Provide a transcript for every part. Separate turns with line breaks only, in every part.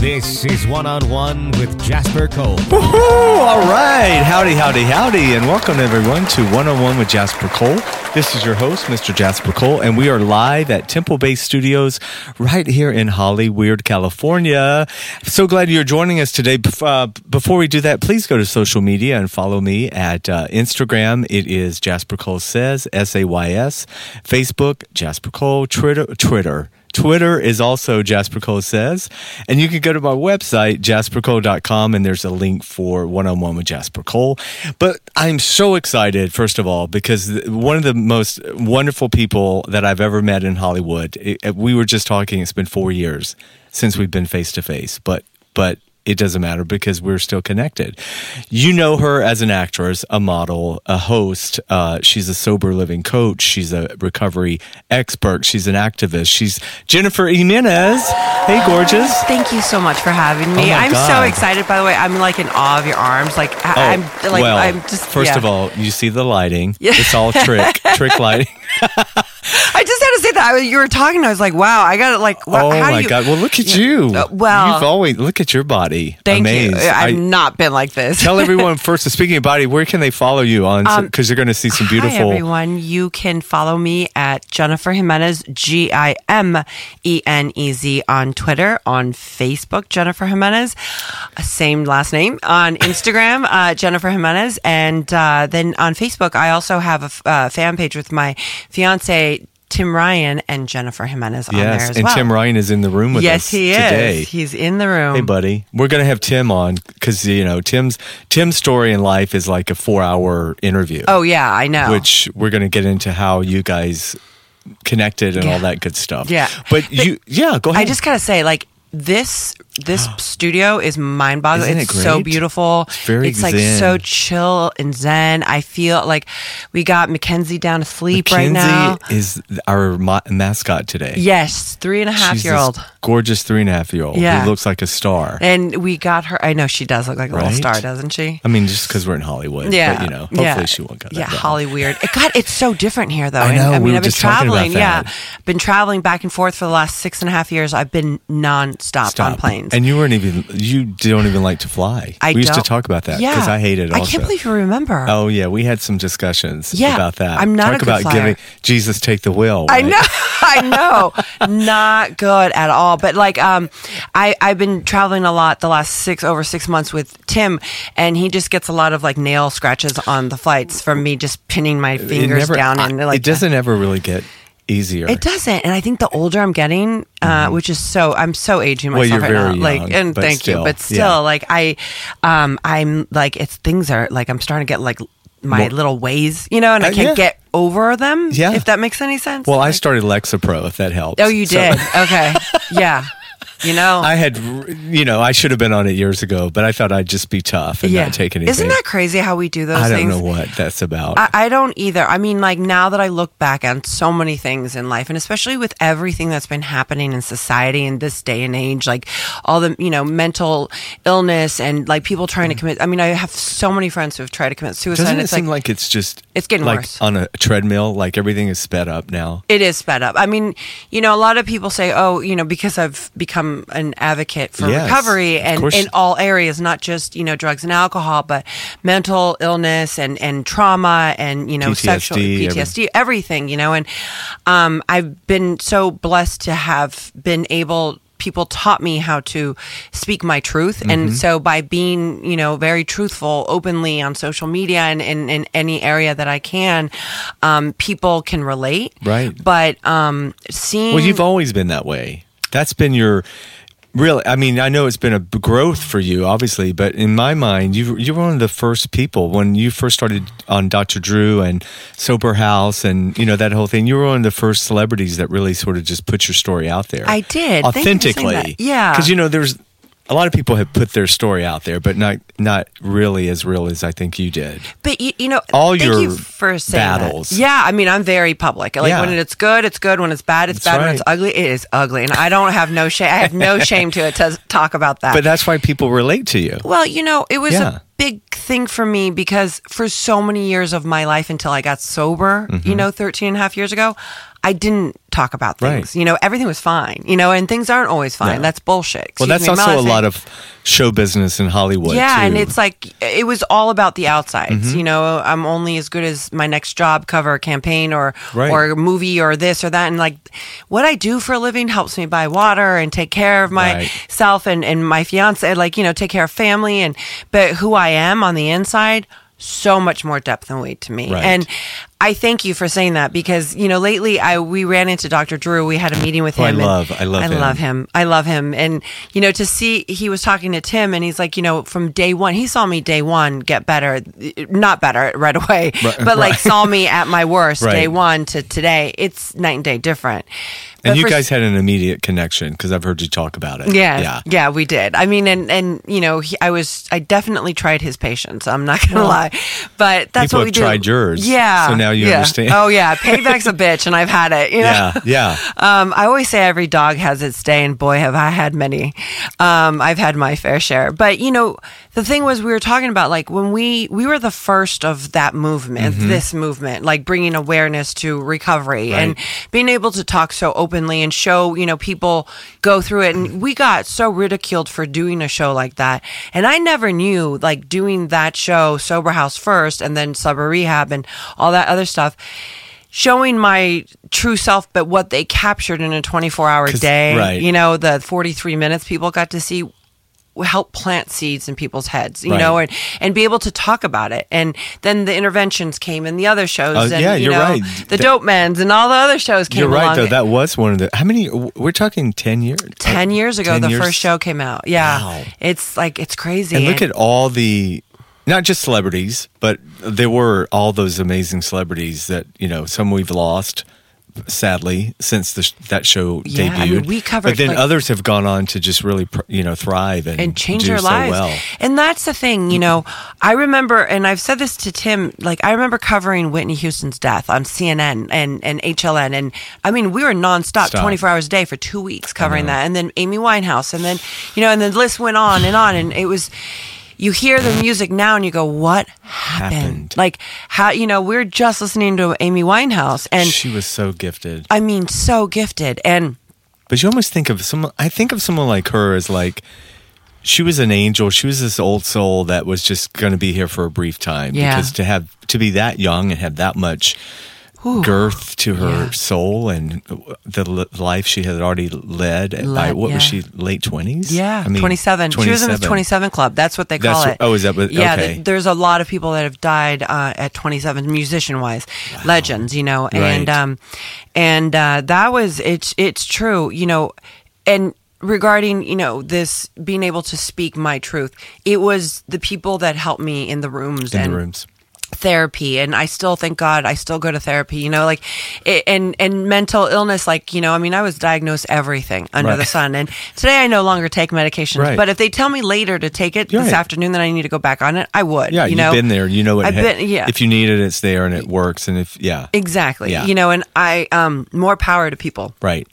This is One on One with Jasper Cole.
Woohoo! All right. Howdy, howdy, howdy, and welcome everyone to One on One with Jasper Cole. This is your host, Mr. Jasper Cole, and we are live at Temple Base Studios right here in Hollyweird, California. So glad you're joining us today. Uh, before we do that, please go to social media and follow me at uh, Instagram. It is Jasper Cole Says, S A Y S. Facebook, Jasper Cole. Twitter, Twitter. Twitter is also Jasper Cole Says. And you can go to my website, jaspercole.com, and there's a link for one on one with Jasper Cole. But I'm so excited, first of all, because one of the most wonderful people that I've ever met in Hollywood, it, we were just talking, it's been four years since we've been face to face, but, but, it doesn't matter because we're still connected. You know her as an actress, a model, a host. Uh, she's a sober living coach. She's a recovery expert. She's an activist. She's Jennifer Gimenez. Hey, gorgeous.
Thank you so much for having
Oh
me.
my
I'm so excited. By the way, I'm like in awe of your arms. Like I,
Oh,
I'm like
well,
I'm just.
first
yeah.
of all, you see the lighting.
Yeah.
It's all trick, trick lighting.
I just to say that. I, you were talking. I was like, wow. I got it. Like, wow,
oh
how
my
do you,
God. Well, look at you.
Uh, well-
you've always, look at your body.
Thank
Amazed.
you. I've
I-
not been like this.
Tell everyone first, speaking of body, where can they follow you on? Because you're going to see some beautiful.
Um, Hi, everyone. You can follow me at Jennifer Gimenez, G I M E N E Z, on Twitter, on Facebook, Jennifer Gimenez, same last name, on Instagram, uh, Jennifer Gimenez. And uh, then on Facebook, I also have a f- uh, fan page with my fiance, Tim Ryan, and Jennifer Gimenez on there
Yes,
as
and
well.
Tim Ryan is in the room with
yes,
us
he
today.
is. He's in the room.
Hey, buddy, we're gonna have Tim on because you know Tim's Tim's story in life is like a four-hour interview.
Oh, yeah, I know.
which we're gonna get into how you guys connected and
Yeah.
all that good stuff.
Yeah.
but you, yeah, go ahead.
I just gotta say, like this this studio is mind boggling.
It
It's so beautiful.
It's very
It's like
zen.
so chill and zen. I feel like we got Mackenzie down to sleep right now.
Mackenzie is our ma- mascot today.
Yes, three and a half
She's
year old.
gorgeous three and a half year old.
Yeah.
who looks like a star.
And we got her. I know she does look like a little
Right?
star, doesn't she?
I mean, just because we're in Hollywood.
Yeah,
but, you know, hopefully
yeah.
she won't get
Yeah,
that. down.
Holly weird. It, God, it's so different here, though.
I know,
I
we
mean,
were
I've been
just talking about
traveling. Yeah,
that.
been traveling back and forth for the last six and a half years. I've been nonstop
Stop.
on
And you weren't even you don't even like to fly.
I
we used to talk about that
Yeah,
because I hate it.
I can't believe you remember.
Oh yeah, we had some discussions
Yeah,
about that.
I'm not
Talk
good
about
flyer.
giving Jesus take the wheel.
I know, I know, not good at all. But like, um, I I've been traveling a lot the last six over six months with Tim, and he just gets a lot of like nail scratches on the flights from me just pinning my fingers
never-
down
I-
and like
it doesn't ever really get easier.
It doesn't, and I think the older I'm getting, uh, which is so I'm so aging
Mm-hmm. Well,
myself
you're
right now. Like, and thank
still,
you, but still,
yeah.
like I, um, I'm like it's things are like I'm starting to get like my
More-
little ways, you know, and I
Uh,
can't
yeah.
get over them.
Yeah.
if that makes any sense.
well, I started Lexapro if that helps.
Oh, you
So-
did. okay, yeah. You know,
I had, you know, I should have been on it years ago, but I thought I'd just be tough and
yeah.
not take anything.
Isn't that crazy how we do those
I don't
things?
know what that's about.
I, I don't either. I mean, like now that I look back on so many things in life, and especially with everything that's been happening in society in this day and age, like all the you know mental illness and like people trying to mm. commit. I mean, I have so many friends who have tried to commit suicide.
Doesn't
and
it
it's
seem
like,
like it's just
It's getting
like
worse.
on a treadmill? Like everything is sped up now.
it is sped up. I mean, you know, a lot of people say, "Oh, you know, because I've become an advocate for
Yes,
recovery and in all areas, not just you know drugs and alcohol, but mental illness and and trauma and you know sexual
PTSD, every-
everything. You know, and um, I've been so blessed to have been able. People taught me how to speak my truth,
Mm-hmm.
and so by being, you know, very truthful, openly on social media and in, in any area that I can, um, people can relate.
Right.
But um, seeing
Well, you've always been that way. That's been your really. I mean, I know it's been a growth for you, obviously, but in my mind, you you were one of the first people when you first started on Dr. Drew and Sober House, and you know that whole thing. You were one of the first celebrities that really sort of just put your story out there.
I did. Thank you for
authentically.
Yeah.
because you know there's. A lot of people have put their story out there, but not not really as real as I think you did.
But you, you know,
All your
you for saying that.
battles.
Yeah, I mean, I'm very public. Like
Yeah.
when it's good, it's good. When it's bad, it's
That's
bad. When it's ugly, it is ugly. And I don't have no shame. I have no shame to it to talk about that.
But that's why people relate to you.
Well, you know, it was
Yeah.
a big thing for me because for so many years of my life until I got sober, you mm-hmm. know, 13 and a half years ago, I didn't talk about things.
Right.
You know, everything was fine, you know, and things aren't always fine.
No.
That's bullshit.
Well, that's
me,
also a lot of show business in Hollywood.
yeah,
too.
and it's like it was all about the outsides.
Mm-hmm.
You know, I'm only as good as my next job cover, campaign, or
Right.
or movie, or this or that. And like, what I do for a living helps me buy water and take care of
Right.
myself and and my fiance. Like, you know, take care of family and but who I am on the inside. So much more depth and weight to me,
Right.
and I thank you for saying that because you know lately I we ran into Dr. Drew. We had a meeting with
oh, I
him. and
love. I love
I
him.
love him. I love him. And, you know, to see, he was talking to Tim and he's like, you know, from day one, he saw me day one get better, not better right away, but like saw me at my worst
Right.
day one to today. It's night and day different.
and you
for-
guys had an immediate connection because I've heard you talk about it.
yeah,
yeah.
yeah, we did. I mean, and and you know, he, I was, I definitely tried his patience. I'm not gonna lie, but that's what we
have tried yours,
Yeah.
so now you
yeah.
understand.
Oh yeah, payback's a bitch, and I've had it. You know?
Yeah, yeah.
Um, I always say every dog has its day, and boy, have I had many. Um, I've had my fair share. But you know, the thing was, we were talking about like when we we were the first of that movement,
Mm-hmm.
this movement, like bringing awareness to recovery and being able to talk so openly and show you know people go through it. And we got so ridiculed for doing a show like that, and I never knew like doing that show, Sober House first, and then Sober Rehab, and all that other stuff showing my true self, but what they captured in a 24 hour day.
right.
You know, the 43 minutes people got to see help plant seeds in people's heads, you
Right.
know, and, and be able to talk about it. And then the interventions came and the other shows
Oh,
and,
yeah,
you
you're
know,
right.
the
That-
dope men's and all the other shows came
You're right,
along.
though. That was one of the. How many? We're talking 10 years.
Uh, 10 years ago,
10
the
years?
first show came out. Yeah.
Wow.
It's like, it's crazy.
And look at all the, not just celebrities, but there were all those amazing celebrities that, you know, some we've lost, sadly, since the, that show
Yeah, I
debuted.
mean, we covered,
But then
like-
others have gone on to just really, pr- you know, thrive and,
and change their
so
lives.
well.
And that's the thing, you know. I remember, and I've said this to Tim. Like I remember covering Whitney Houston's death on CNN and and HLN, and I mean we were nonstop,
Stop.
twenty four hours a day for two weeks covering that, and then Amy Winehouse, and then you know, and the list went on and on, and it was. You hear the music now and you go, what happened?
Happened.
Like, how, you know, we're just listening to Amy Winehouse and
she was so gifted.
I mean, so gifted. And
But you almost think of someone. I think of someone like her as like she was an angel. She was this old soul that was just going to be here for a brief time.
Yeah.
Because to have to be that young and have that much girth to her
Yeah.
soul and the life she had already led. by
Led,
what was she? Late twenties.
Yeah, I mean, 27. She was in the 27 club. That's what they call
That's
it.
oh, is that what-
Yeah,
okay.
th- there's a lot of people that have died uh, at 27, musician wise, legends, you know, and
Right.
um, and uh, that was it's it's true, you know, and regarding you know this being able to speak my truth, it was the people that helped me in the rooms
in
and
the rooms.
Therapy and i still thank god i still go to therapy you know like it, and and mental illness like you know i mean i was diagnosed everything under
Right.
the sun and today i no longer take medications
Right.
but if they tell me later to take it
You're
this
right.
afternoon that i need to go back on it i would
Yeah,
you
you've
know
been there. You know what.
I've
ha-
been- yeah.
If you need it, it's there and it works. And if yeah,
exactly
Yeah.
you know and i um more power to people
right.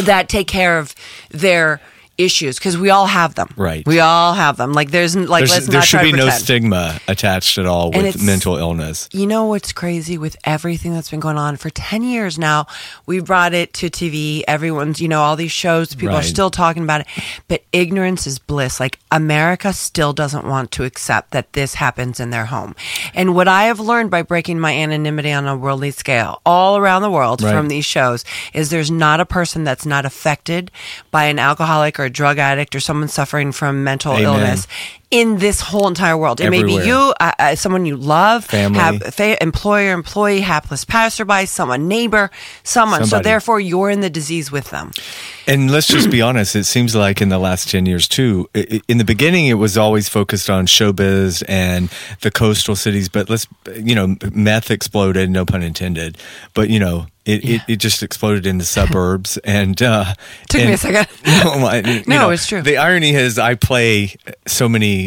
that take care of their issues because we all have them
Right.
we all have them like there's like
There's,
let's
there
not
should
try
be no stigma attached at all with mental illness.
You know what's crazy with everything that's been going on for 10 years now? We've brought it to TV. Everyone's, you know, all these shows, people are still talking about it. But ignorance is bliss. Like America still doesn't want to accept that this happens in their home. And what I have learned by breaking my anonymity on a worldly scale all around the world
Right.
from these shows is there's not a person that's not affected by an alcoholic or a drug addict or someone suffering from mental
Amen.
illness in this whole entire world. It may be you, uh, uh, someone you love,
Family.
have fa- employer, employee, hapless passerby, someone neighbor, someone. So therefore, you're in the disease with them.
And let's just be honest, it seems like in the last 10 years too, i- i- in the beginning, it was always focused on showbiz and the coastal cities, but let's, you know, meth exploded, no pun intended, but you know, it, it, it just exploded in the suburbs and, uh,
Took me a second.
no, my-
No,
know,
it's true.
The irony is I play so many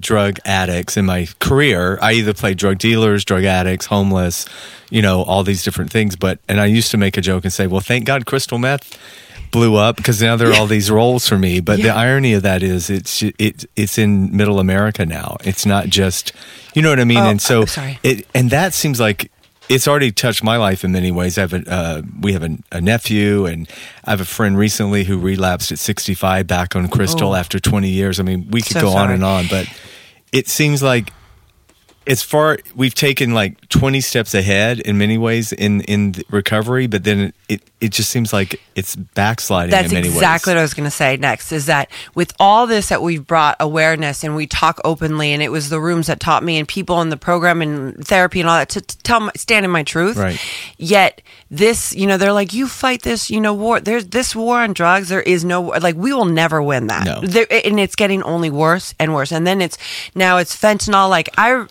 drug addicts in my career. I either play drug dealers, drug addicts, homeless, you know, all these different things. But, and I used to make a joke and say, well, thank God crystal meth blew up because now there are all these roles for me. But the irony of that is it's, it, it's in middle America now. It's not just, you know what I mean?
Oh,
and so
sorry.
it, and that seems like it's already touched my life in many ways. I have a, uh, we have a, a nephew, and I have a friend recently who relapsed at 65 back on crystal
Oh.
after 20 years. I mean, we could
So
go on and on, but it seems like as far we've taken like 20 steps ahead in many ways in in recovery, but then it it just seems like it's backsliding
That's
in many
exactly
ways.
what I was going to say next is that with all this that we've brought awareness and we talk openly and it was the rooms that taught me and people in the program and therapy and all that to, to tell my, stand in my truth.
Right.
Yet this, you know, they're like, you fight this, you know, war. There's this war on drugs. There is no, like, we will never win that.
No.
There, and it's getting only worse and worse. And then it's, now it's fentanyl, like I,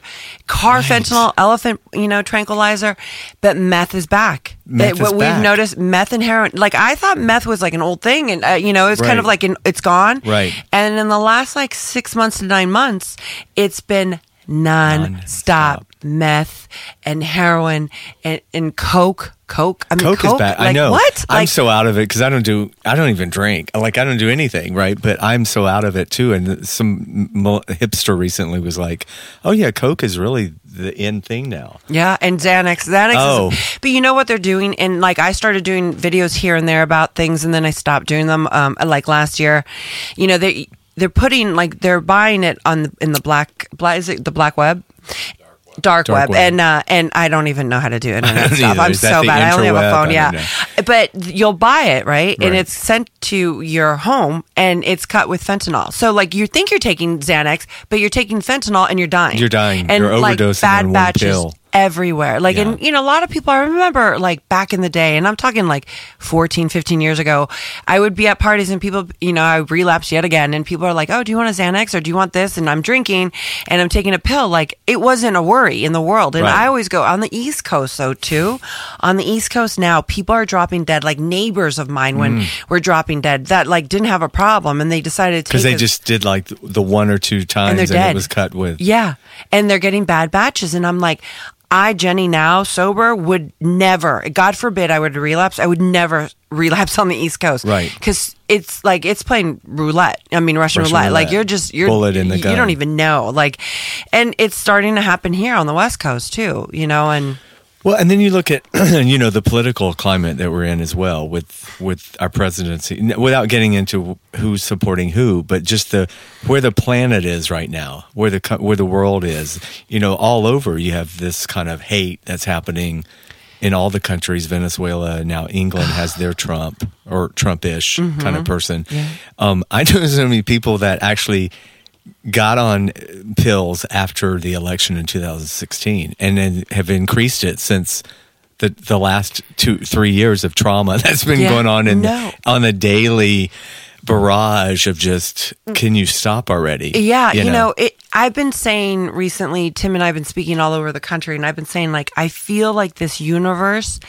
carfentanil, elephant, you know, tranquilizer, but meth is back.
Meth is
what we've noticed meth and heroin. Like I thought meth was like an old thing, and uh, you know it's kind of like an, it's gone.
Right.
And in the last like six months to nine months, it's been non-stop,
Non-stop.
meth and heroin and, and coke. Coke. I mean,
Coke, is bad. I know.
What?
I'm
Like,
so out of it because I don't do. I don't even drink. Like I don't do anything, right? But I'm so out of it too. And some hipster recently was like, "Oh yeah, Coke is really the in thing now."
Yeah, and Xanax. Xanax
Oh.
is, but you know what they're doing? And like I started doing videos here and there about things and then I stopped doing them um like last year. You know, they they're putting like they're buying it on the, in the black black is it the black web? Dark,
Dark
web.
web.
and uh, and I don't even know how to do internet stuff. I'm so bad. I only have a phone. Yeah, but you'll buy it right, and it's sent to your home, and it's cut with fentanyl. So like you think you're taking Xanax, but you're taking fentanyl, and you're dying.
You're dying.
And
You're
like
overdosing
bad
on
batches
pill.
Everywhere. Like, and you know, a lot of people, I remember like back in the day, and I'm talking like 14, 15 years ago, I would be at parties and people, you know, I relapsed yet again, and people are like, oh, do you want a Xanax or do you want this? And I'm drinking and I'm taking a pill. Like, it wasn't a worry in the world. And
Right.
I always go on the East Coast, though, too. On the East Coast now, people are dropping dead, like neighbors of mine when
Mm.
were dropping dead that like didn't have a problem and they decided to
Because they
a-
just did like the one or two times,
and
and, it was cut with.
Yeah. And they're getting bad batches. And I'm like, I, Jenny, now sober, would never, God forbid I would relapse. I would never relapse on the East Coast.
Right.
Because it's like, it's playing roulette. I mean, Russian,
Russian
roulette. Like you're just, you're,
Bullet in the
you
gun.
don't even know. Like, and it's starting to happen here on the West Coast too, you know, and
Well, and then you look at you know the political climate that we're in as well with with our presidency. Without getting into who's supporting who, but just the where the planet is right now, where the where the world is. You know, all over you have this kind of hate that's happening in all the countries. Venezuela now, England has their Trump or Trumpish kind of person. Um, I know there's so many people that actually got on pills after the election in 2016 and then have increased it since the the last two three years of trauma that's been
Yeah,
going on in
no.
on the daily barrage of just can you stop already?
Yeah, you, know, it, I've been saying recently, Tim and I've been speaking all over the country, and I've been saying like I feel like this universe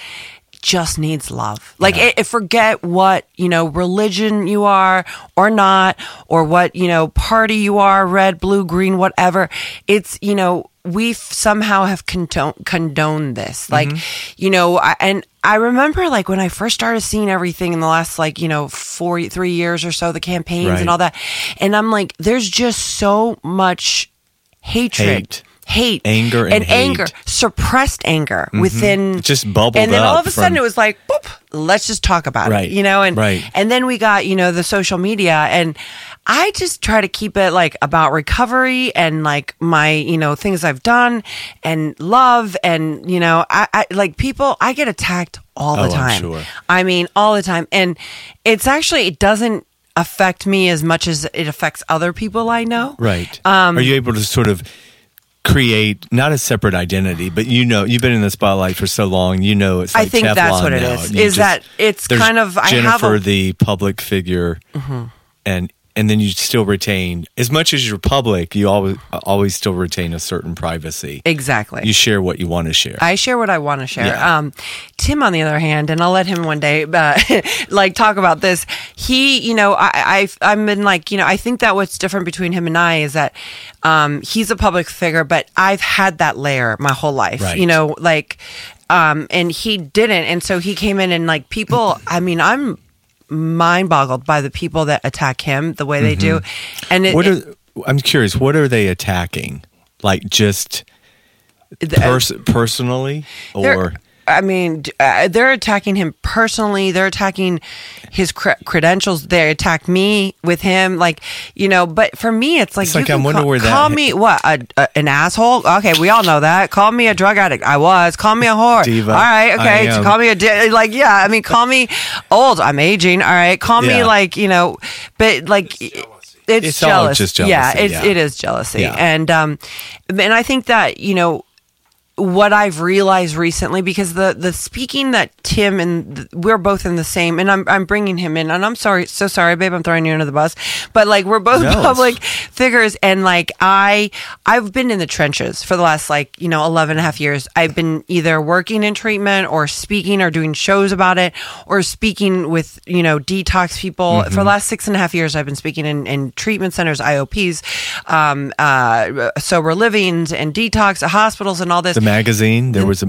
just needs love. Like,
Yeah.
it, forget what you know, religion you are or not, or what you know, party you are, red, blue, green, whatever. It's you know. We somehow have condone, condoned this, like
Mm-hmm.
you know, I, and I remember like when I first started seeing everything in the last like you know four, three years or so, the campaigns
Right.
and all that, and I'm like, there's just so much hatred,
Hate.
Hate,
Anger and. Mm-hmm.
anger, suppressed anger within.
It just bubbled
and then all of a sudden
from-
it was like, boop, let's just talk about
Right.
it, you know, and
Right.
and then we got you know the social media and. I just try to keep it like about recovery and like my, you know, things I've done and love and, you know, I, I like people, I get attacked all
Oh,
the
I'm
time.
sure.
I mean, all the time. And it's actually, it doesn't, affect me as much as it affects other people I know.
Right.
Um,
Are you able to sort of create not a separate identity, but you know, you've been in the spotlight for so long, you know, it's
I
like
think that's what it
now,
is,
and you
that it's kind of- I have
Jennifer,
a- Mm-hmm.
the public figure, and and then you still retain as much as you're public, you always always still retain a certain privacy.
Exactly.
You share what you want to share.
I share what I want to share.
Yeah.
Um, Tim, on the other hand, and I'll let him one day, uh, like talk about this. He, you know, I, I've, I'm been like, you know, I think that what's different between him and I is that um, he's a public figure, but I've had that layer my whole life.
Right.
You know, like, um, and he didn't, and so he came in and like people. I mean, I'm mind boggled by the people that attack him the way they do, mm-hmm. and it,
what are I'm curious, what are they attacking? Like just
it- uh,
pers- personally? or
I mean, uh, they're attacking him personally. They're attacking his cre- credentials. They attack me with him, like you know. But for me, it's like
It's
you
like,
I'm
wonder
call,
where that-
call me what a, a, an asshole. Okay, we all know that. Call me a drug addict. I was. Call me a whore.
Diva.
All right. Okay.
I am.
call me a di- like yeah. I mean, call me old. I'm aging. All right. Call me like you know, but like. It's,
It's all
jealous.
just
Yeah,
jealousy,
it's,
yeah.
it is jealousy,
Yeah.
and um, and I think that you know what I've realized recently because the the speaking that Tim and th- we're both in the same and I'm I'm bringing him in and I'm sorry so sorry babe I'm throwing you under the bus but like we're both
No, it's-
public figures and like I I've been in the trenches for the last like you know 11 and a half years. I've been either working in treatment or speaking or doing shows about it or speaking with you know detox people. For the last six and a half years I've been speaking in, in treatment centers IOPs um, uh, sober livings and detox hospitals and all this.
The magazine? There was a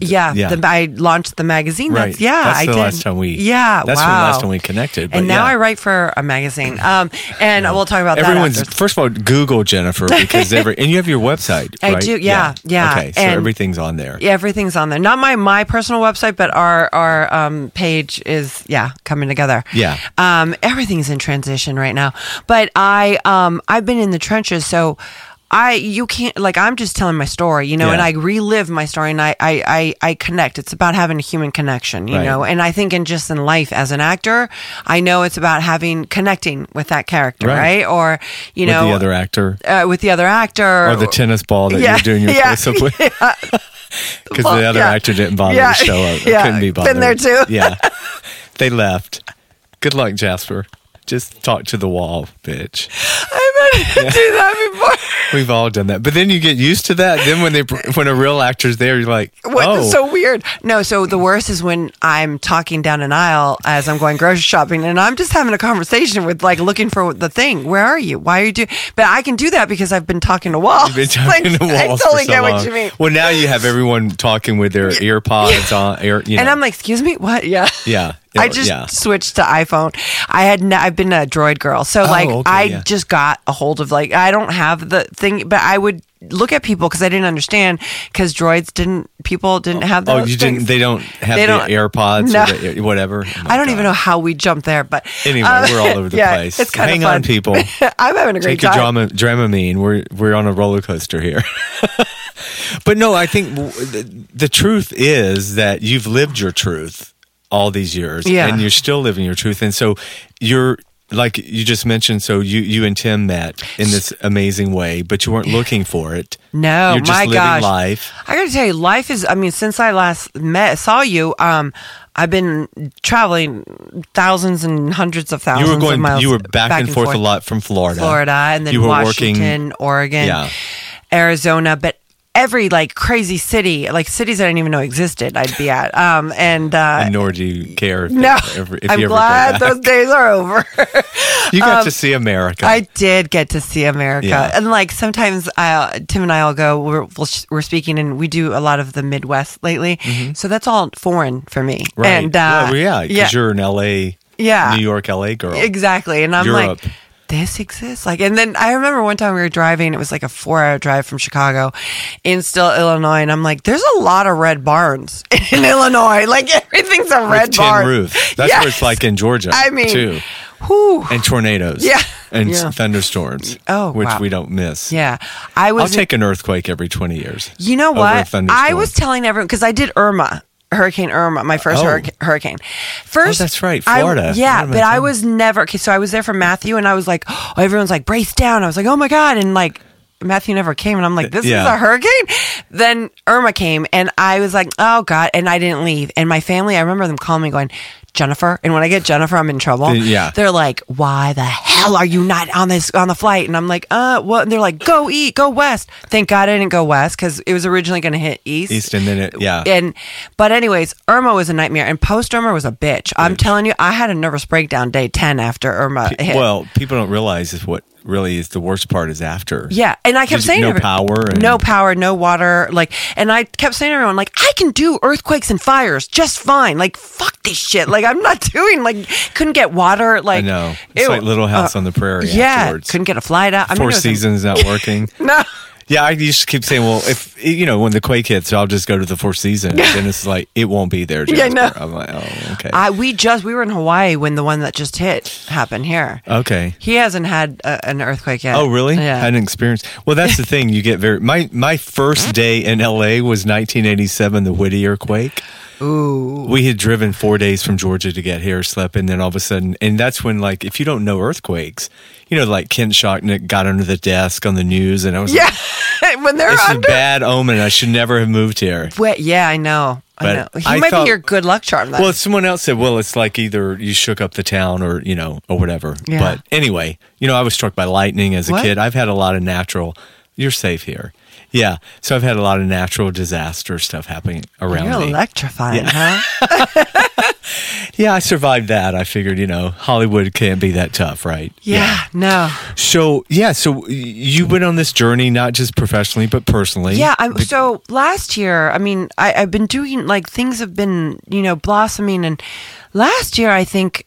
yeah,
yeah.
The, I launched the magazine.
Right.
That's, yeah,
That's
I
the
did.
last time we-
Yeah,
that's
wow.
the last time we connected, but
And now
yeah.
I write for a magazine. Um, and we'll talk about
Everyone's first of all, Google Jennifer because every and you have your website.
I
right?
do, yeah, yeah.
Okay, so
And-
everything's on there.
Yeah, everything's on there. Not my my personal website, but our our um, page is yeah coming together.
Yeah.
Um, everything's in transition right now. But I um I've been in the trenches, so. I you can't like I'm just telling my story, you know,
Yeah.
and I relive my story and I, I I I connect. It's about having a human connection, you
Right.
know, and I think in just in life as an actor, I know it's about having connecting with that character,
Right.
right? Or you
with
know,
the other actor
uh, with the other actor
or the tennis ball that
Yeah,
you're doing your
yeah,
close up with. Because
Well,
the other
yeah.
actor didn't bother to show up.
yeah.
Couldn't be
Been
bothered.
there too.
Yeah. They left. Good luck, Jasper. Just talk to the wall, bitch.
I've to do that before.
We've all done that. But then you get used to that. Then when they when a real actor's there, you're like,
What,
oh,
so weird. No, so the worst is when I'm talking down an aisle as I'm going grocery shopping and I'm just having a conversation with like looking for the thing. Where are you? Why are you doing? But I can do that because I've been talking to walls.
You've been talking
Like,
to walls
I totally
for so
get
long.
what you mean.
Well, now you have everyone talking with their ear pods on. Ear, you know.
And I'm like, excuse me, what? Yeah.
yeah.
I just
yeah.
switched to iPhone. I had n- I've been a Droid girl, so like
Oh, okay,
I
yeah.
just got a hold of like I don't have the thing, but I would look at people because I didn't understand because Droids didn't people didn't have those.
Oh, you
things.
didn't. They don't have
They
the
don't-
AirPods
No.
or the, whatever. Oh
I don't
God.
even know how we jumped there, but
Anyway,
um,
we're all over the
yeah,
place.
It's kind
Hang
of fun.
on, people.
I'm having a great
Take a
time.
drama, Dramamine. We're we're on a roller coaster here. but no, I think w- the, the truth is that you've lived your truth all these years,
Yeah.
and you're still living your truth, and so you're. Like you just mentioned, so you you and Tim met in this amazing way, but you weren't looking for it.
No,
you're just
my
living
gosh.
life.
I got to tell you, life is. I mean, since I last met, saw you, um, I've been traveling thousands and hundreds of thousands.
You were going.
Of miles
You were back, and forth, a lot from Florida,
Florida, and then
you were
Washington,
working.
Oregon,
Yeah.
Arizona, but. Every like crazy city, like cities I didn't even know existed, I'd be at. Um, and uh,
And nor do you care. If
no,
ever, if
I'm glad those days are over.
You got to see America.
I did get to see America,
Yeah.
and like sometimes I, Tim and I will go. We're we'll, we're speaking, and we do a lot of the Midwest lately, so that's all foreign for me.
Mm-hmm. right.
And uh,
well, yeah, because
yeah,
you're an LA,
Yeah.
New York, LA girl.
exactly. And I'm
Europe.
like, this exists. Like, and then I remember one time we were driving. It was like a four-hour drive from Chicago, in still Illinois, and I'm like, there's a lot of red barns in Illinois. Like everything's a red
With tin
barn.
roofs. That's what it's like in Georgia.
I mean,
too.
Whew.
And tornadoes.
Yeah.
And
Yeah.
thunderstorms.
Oh,
which
wow.
we don't miss.
Yeah, I was.
I'll take an earthquake every 20 years.
You know what? I was telling everyone because I did Irma Hurricane Irma, my first
Oh.
hurric- hurricane. Oh, first,
Oh, that's right,
I-
Florida.
yeah,
What
but I was never okay. So I was there for Matthew, and I was like, oh, everyone's like, brace down. I was like, oh my god, and like. Matthew never came, and I'm like, "This is a hurricane." Then Irma came, and I was like, "Oh God!" And I didn't leave. And my family, I remember them calling me, going, "Jennifer." And when I get Jennifer, I'm in trouble.
Yeah.
they're like, "Why the hell are you not on this on the flight?" And I'm like, "Uh, what?" And they're like, "Go eat, go west." Thank God I didn't go west because it was originally going to hit east.
East and then it, yeah.
And but anyways, Irma was a nightmare, and post Irma was a bitch. I'm telling you, I had a nervous breakdown day ten after Irma hit.
Well, people don't realize is what really is the worst part is after.
Yeah, and I kept saying
no
every-
power and-
no power, no water, like, and I kept saying to everyone, like, I can do earthquakes and fires just fine. Like, fuck this shit. Like, I'm not doing like, couldn't get water. Like,
I know. It's
ew.
like Little House
Uh,
on the Prairie.
Yeah,
afterwards.
couldn't get a flight out. I mean,
Four Seasons not working.
No,
Yeah, I used to keep saying, well, if you know when the quake hits, I'll just go to the Four Seasons. and it's like it won't be there.
Yeah, no.
I'm like, oh, okay,
I we just we were in Hawaii when the one that just hit happened here.
okay.
He hasn't had a, an earthquake yet.
Oh, really?
Yeah.
Had an experience. Well, that's the thing. You get very. My my first day in L.A. was 1987, the Whittier quake.
Ooh.
We had driven four days from Georgia to get here, slept, and then all of a sudden, and that's when, like, if you don't know earthquakes, you know, like Ken Shocknek got under the desk on the news, and I was like,
Yeah, when they're
this is
under.
bad omen. I should never have moved here.
Wait, yeah, I know. I know. He
I
might
thought-
be your good luck charm. Then.
Well, someone else said, well, it's like either you shook up the town or, you know, or whatever.
Yeah.
But anyway, you know, I was struck by lightning as a
What?
kid. I've had a lot of natural, you're safe here. Yeah. So I've had a lot of natural disaster stuff happening around
You're
me.
electrifying,
Yeah.
huh?
yeah, I survived that. I figured, you know, Hollywood can't be that tough, right?
Yeah, no.
So, yeah, so you went on this journey, not just professionally, but personally.
Yeah, I'm, so last year, I mean, I, I've been doing like things have been, you know, blossoming. And last year, I think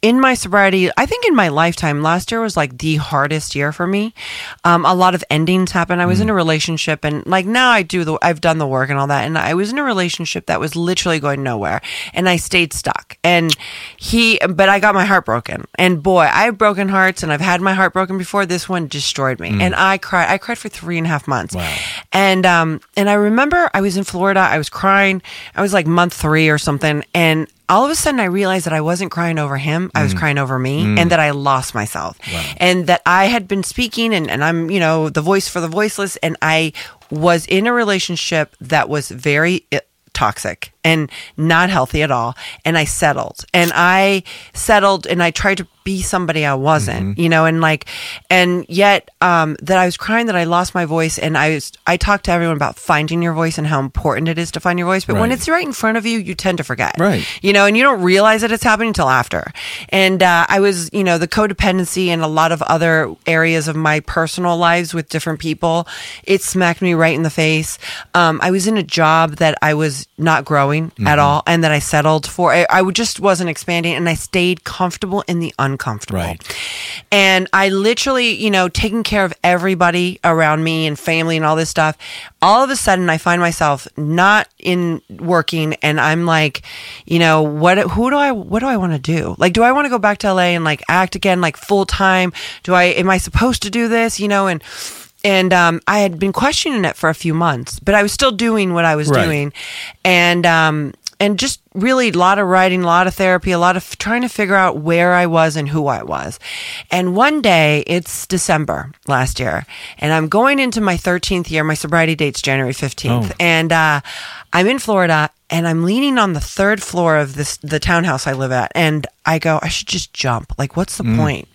in my sobriety, I think in my lifetime, last year was like the hardest year for me. Um, a lot of endings happened. I was in a relationship, and like now I do the, I've done the work and all that, and I was in a relationship that was literally going nowhere, and I stayed stuck. And he, but I got my heart broken, and boy, I have broken hearts, and I've had my heart broken before. This one destroyed me, and I cried. I cried for three and a half months.
Wow.
And um, and I remember I was in Florida. I was crying. I was like month three or something, and all of a sudden I realized that I wasn't crying over him. I was mm. crying over me mm. and that I lost myself. And that I had been speaking and, and I'm, you know, the voice for the voiceless. And I was in a relationship that was very eh, toxic and not healthy at all. And I settled and I settled and I tried to be somebody I wasn't, you know, and like, and yet, um, that I was crying that I lost my voice. And I was, I talked to everyone about finding your voice and how important it is to find your voice. But when it's right in front of you, you tend to forget.
Right.
You know, and you don't realize that it's happening until after. And uh, I was, you know, the codependency and a lot of other areas of my personal lives with different people, it smacked me right in the face. Um, I was in a job that I was not growing
Mm-hmm.
at all and that I settled for. I, I just wasn't expanding and I stayed comfortable in the uncomfortable.
Right.
And I literally, you know, taking care of everybody around me and family and all this stuff. All of a sudden, I find myself not in working, and I'm like, you know, what? Who do I? What do I want to do? Like, do I want to go back to LA and like act again, like full time? Do I? Am I supposed to do this? You know, and and um, I had been questioning it for a few months, but I was still doing what I was
Right.
doing, and um, and just really a lot of writing, a lot of therapy, a lot of f- trying to figure out where I was and who I was. And one day, it's December last year, and I'm going into my 13th year. My sobriety date's January 15th,
Oh.
and uh, I'm in Florida. And I'm leaning on the third floor of this the townhouse I live at, and I go, I should just jump. Like, what's the point?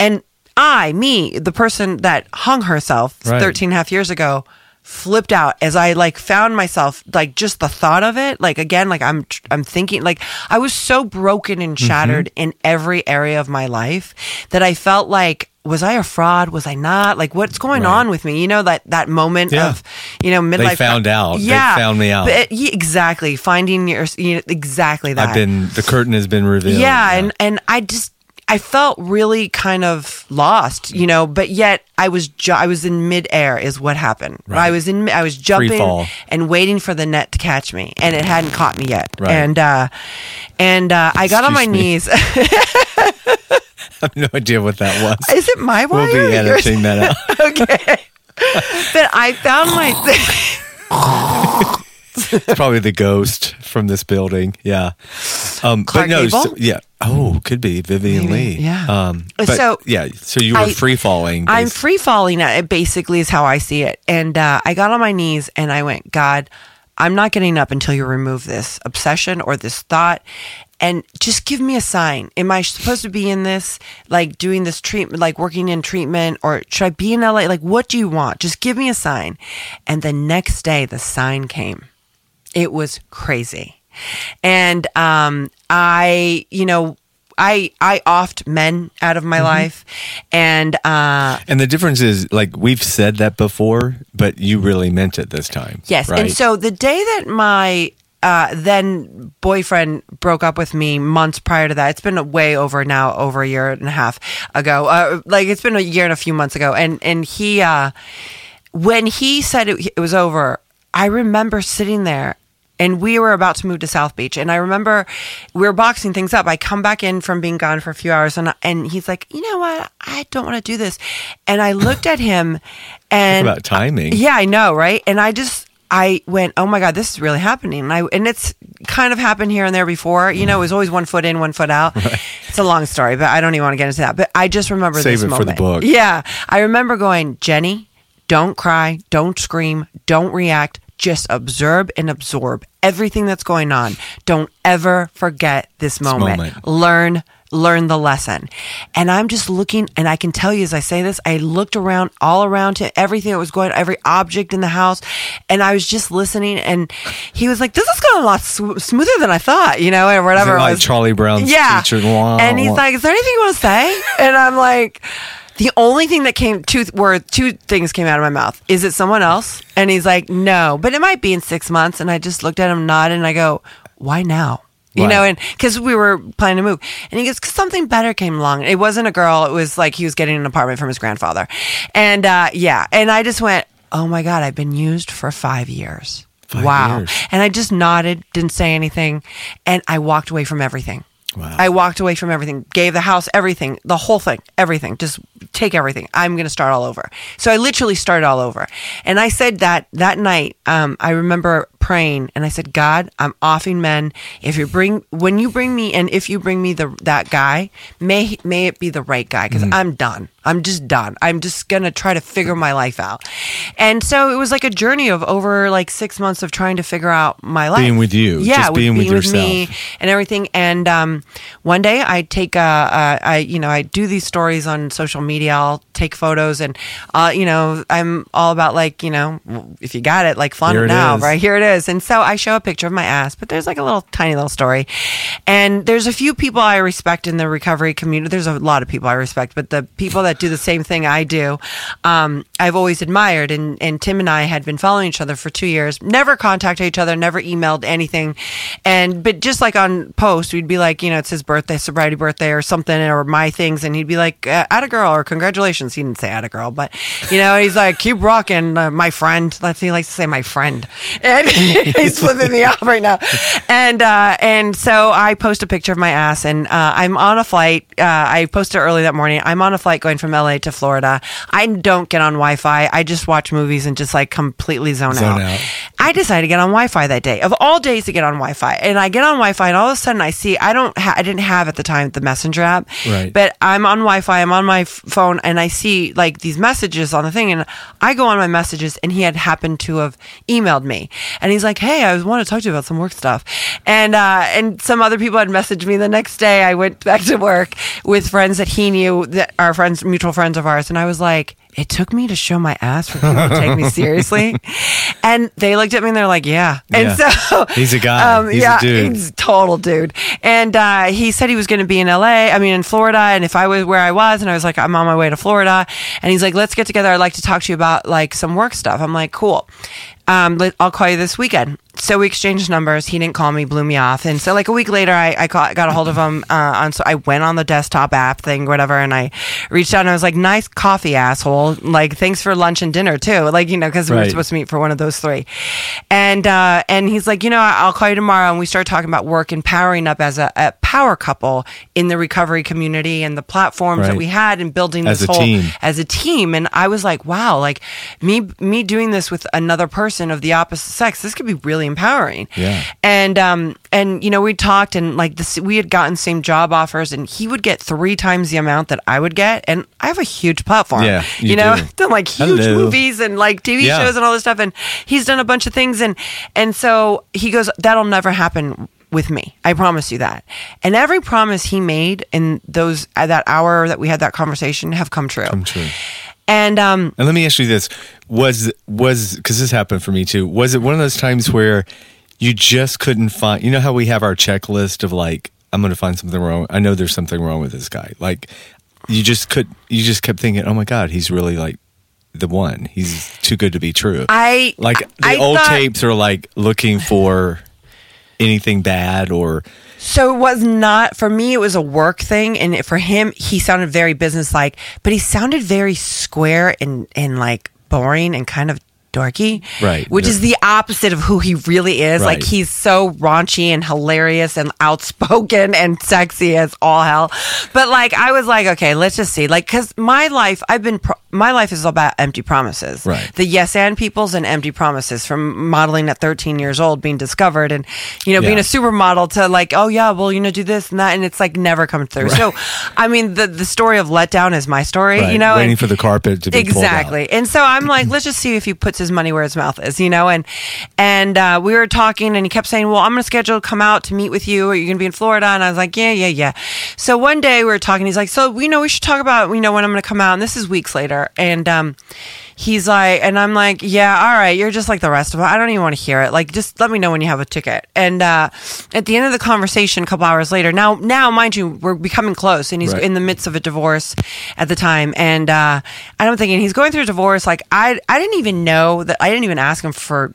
And I, me, the person that hung herself
Right.
13 and a half years ago, flipped out as I like found myself like just the thought of it. Like again, like I'm I'm thinking like I was so broken and
Mm-hmm.
shattered in every area of my life that I felt like was I a fraud? Was I not? Like what's going
Right.
on with me? You know that that moment
Yeah.
of you know midlife.
found out. They
Yeah,
found me out.
It- yeah, exactly. Finding your you know, exactly that.
I've been, the curtain has been revealed.
Yeah, and and I just I felt really kind of lost, you know, but yet I was ju- I was in midair is what happened.
Right.
I was in I was jumping and waiting for the net to catch me, and it hadn't caught me yet.
Right.
And uh, and uh, I got on my
me.
knees.
I have no idea what that was.
is it my wire?
we'll
be yours?
editing that out.
okay. but I found my
It's probably the ghost from this building. Yeah. Um,
Clark
but no,
Gable?
so- yeah. Oh, could be Vivien
Maybe,
Leigh.
yeah.
Um, but
So-
yeah. So you were
I-
free falling.
I'm free falling. uh, It basically is how I see it. And uh, I got on my knees and I went, God, I'm not getting up until you remove this obsession or this thought. And just give me a sign. Am I supposed to be in this, like doing this treatment, like working in treatment, or should I be in LA? Like, what do you want? Just give me a sign. And the next day, the sign came. It was crazy. And um, I, you know, I I offed men out of my life, and uh,
and the difference is, like we've said that before, but you really meant it this time.
yes.
Right?
And so the day that my uh, then boyfriend broke up with me months prior to that. It's been a way over now, over a year and a half ago. Uh, like it's been a year and a few months ago. And and he, uh, when he said it, it was over, I remember sitting there. And we were about to move to South Beach, and I remember we were boxing things up. I come back in from being gone for a few hours, and and he's like, "You know what? I don't want to do this." And I looked at him, and
about timing.
yeah, I know, right? And I just I went, "Oh my god, this is really happening." And I and it's kind of happened here and there before. You know, it was always one foot in, one foot out. It's a long story, but I don't even want to get into that. But I just remember
Save
this
it for the
moment.
book.
Yeah, I remember going, "Jenny, don't cry, don't scream, don't react." Just observe and absorb everything that's going on. Don't ever forget this moment.
moment.
Learn learn the lesson. And I'm just looking, and I can tell you as I say this, I looked around, all around to everything that was going, every object in the house, and I was just listening. And he was like, "This is going a lot sw- smoother than I thought," you know, or whatever. it
like
was.
Charlie Brown's
yeah.
teacher,
and he's like, "Is there anything you want to say?" And I'm like. The only thing that came two were two things came out of my mouth. Is it someone else? And he's like, no, but it might be in six months. And I just looked at him, nodded, and I go, why now? You
Right.
know, and because we were planning to move, and he goes, 'Cause something better came along. It wasn't a girl; it was like he was getting an apartment from his grandfather, and uh, yeah, and I just went, "Oh my god, I've been used for five years."
Five
wow!
years.
And I just nodded, didn't say anything, and I walked away from everything.
Wow.
I walked away from everything, gave the house everything, the whole thing, everything. Just take everything. I'm going to start all over. So I literally started all over. And I said that that night, um, I remember praying and I said, God, I'm offing men. If you bring, when you bring me, and if you bring me the that guy, may may it be the right guy because I'm done. I'm just done. I'm just gonna try to figure my life out. And so it was like a journey of over like six months of trying to figure out my life.
Being with you,
yeah,
just being with
me
yourself.
and everything. And um, one day I take, uh, uh, I you know, I do these stories on social media. I'll take photos, and uh, you know, I'm all about like, you know, if you got it, like flaunt it
it
now,
is.
right? Here it is. And so I show a picture of my ass, but there's like a little tiny little story, and there's a few people I respect in the recovery community. There's a lot of people I respect, but the people that do the same thing I do, um, I've always admired. And and Tim and I had been following each other for two years, never contacted each other, never emailed anything, and but just like on post, we'd be like, you know, it's his birthday, sobriety birthday, or something, or my things, and he'd be like, uh, "At a girl," or "Congratulations." He didn't say "At a girl," but you know, he's like, "Keep rocking, uh, my friend." Let's he likes to say "my friend," and he's flipping me off right now. And uh, and so I post a picture of my ass, and uh, I'm on a flight. Uh, I posted early that morning. I'm on a flight going from LA to Florida. I don't get on Wi-Fi. I just watch movies and just like completely zone,
Zone
out.
out.
I decided to get on Wi-Fi that day of all days to get on Wi-Fi, and I get on Wi-Fi, and all of a sudden I see I don't ha- I didn't have at the time the Messenger app,
Right.
But I'm on Wi-Fi, I'm on my f- phone, and I see like these messages on the thing, and I go on my messages, and he had happened to have emailed me, and he's like, "Hey, I want to talk to you about some work stuff," and uh, and some other people had messaged me the next day. I went back to work with friends that he knew that are friends, mutual friends of ours, and I was like. It took me to show my ass for people to take me seriously, and they looked at me and they're like, "Yeah." And
Yeah.
so
He's a guy. He's a
yeah,
dude.
he's total dude. And uh, he said he was going to be in LA, I mean, in Florida. And if I was where I was, and I was like, I'm on my way to Florida. And he's like, let's get together. I'd like to talk to you about like some work stuff. I'm like, cool. Um, I'll call you this weekend. So we exchanged numbers. He didn't call me, blew me off. And so like a week later, I, I caught, got a hold of him. Uh, on, so I went on the desktop app thing, whatever. And I reached out and I was like, nice coffee, asshole. Like, thanks for lunch and dinner too. Like, you know, cause we were supposed to meet for one of those three. And, uh, and he's like, you know, I'll call you tomorrow. And we started talking about work and powering up as a, a power couple in the recovery community and the platforms that we had and building
As
this
a
whole
team.
as a team. And I was like, wow, like me, me doing this with another person of the opposite sex, this could be really really empowering.
Yeah.
And um and you know we talked and like this we had gotten same job offers and he would get three times the amount that I would get and I have a huge platform.
Yeah,
you,
you
know,
do.
done like huge
Hello.
movies and like TV
Yeah.
shows and all this stuff and he's done a bunch of things and and so he goes that'll never happen with me. I promise you that. And every promise he made in those at that hour that we had that conversation have come true.
Come true.
And um
And let me ask you this: was was because this happened for me too? Was it one of those times where you just couldn't find? You know how we have our checklist of like, I'm going to find something wrong. I know there's something wrong with this guy. Like, you just could. You just kept thinking, oh my god, he's really like the one. He's too good to be true.
I
like the
I
old
thought-
tapes are like looking for anything bad or
So it was not for me. It was a work thing, and for him, he sounded very businesslike, but he sounded very square and and like boring and kind of dorky,
Right.
Which is the opposite of who he really is. Like he's so raunchy and hilarious and outspoken and sexy as all hell. But like I was like, okay, let's just see. Like because my life, I've been pro- my life is all about empty promises,
Right.
The yes and peoples and empty promises from modeling at 13 years old, being discovered, and you know being a supermodel to like, oh yeah, well you know do this and that, and it's like never come through. So, I mean, the the story of letdown is my story,
right,
you know,
waiting
and-
for the carpet to be pulled out.
exactly. And so I'm like, let's just see if he puts his money where his mouth is, you know. And and uh, we were talking, and he kept saying, well, I'm going to schedule to come out to meet with you. Are you going to be in Florida? And I was like, yeah, yeah, yeah. So one day we were talking. He's like, so you know, we should talk about you know when I'm going to come out. And this is weeks later, and um. He's like, and I'm like, yeah, all right, you're just like the rest of them. I don't even want to hear it. Like, just let me know when you have a ticket. And uh, at the end of the conversation, a couple hours later, now, now, mind you, we're becoming close, and he's
Right.
in the midst of a divorce at the time, and uh, I'm thinking he's going through a divorce. Like, I, I didn't even know that. I didn't even ask him for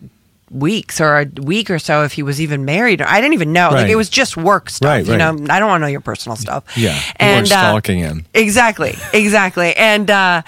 weeks or a week or so if he was even married. Or I didn't even know. Like, it was just work stuff.
Right,
You
right.
know, I don't want to know your personal stuff.
Yeah,
and uh,
stalking him.
Exactly, exactly, and uh,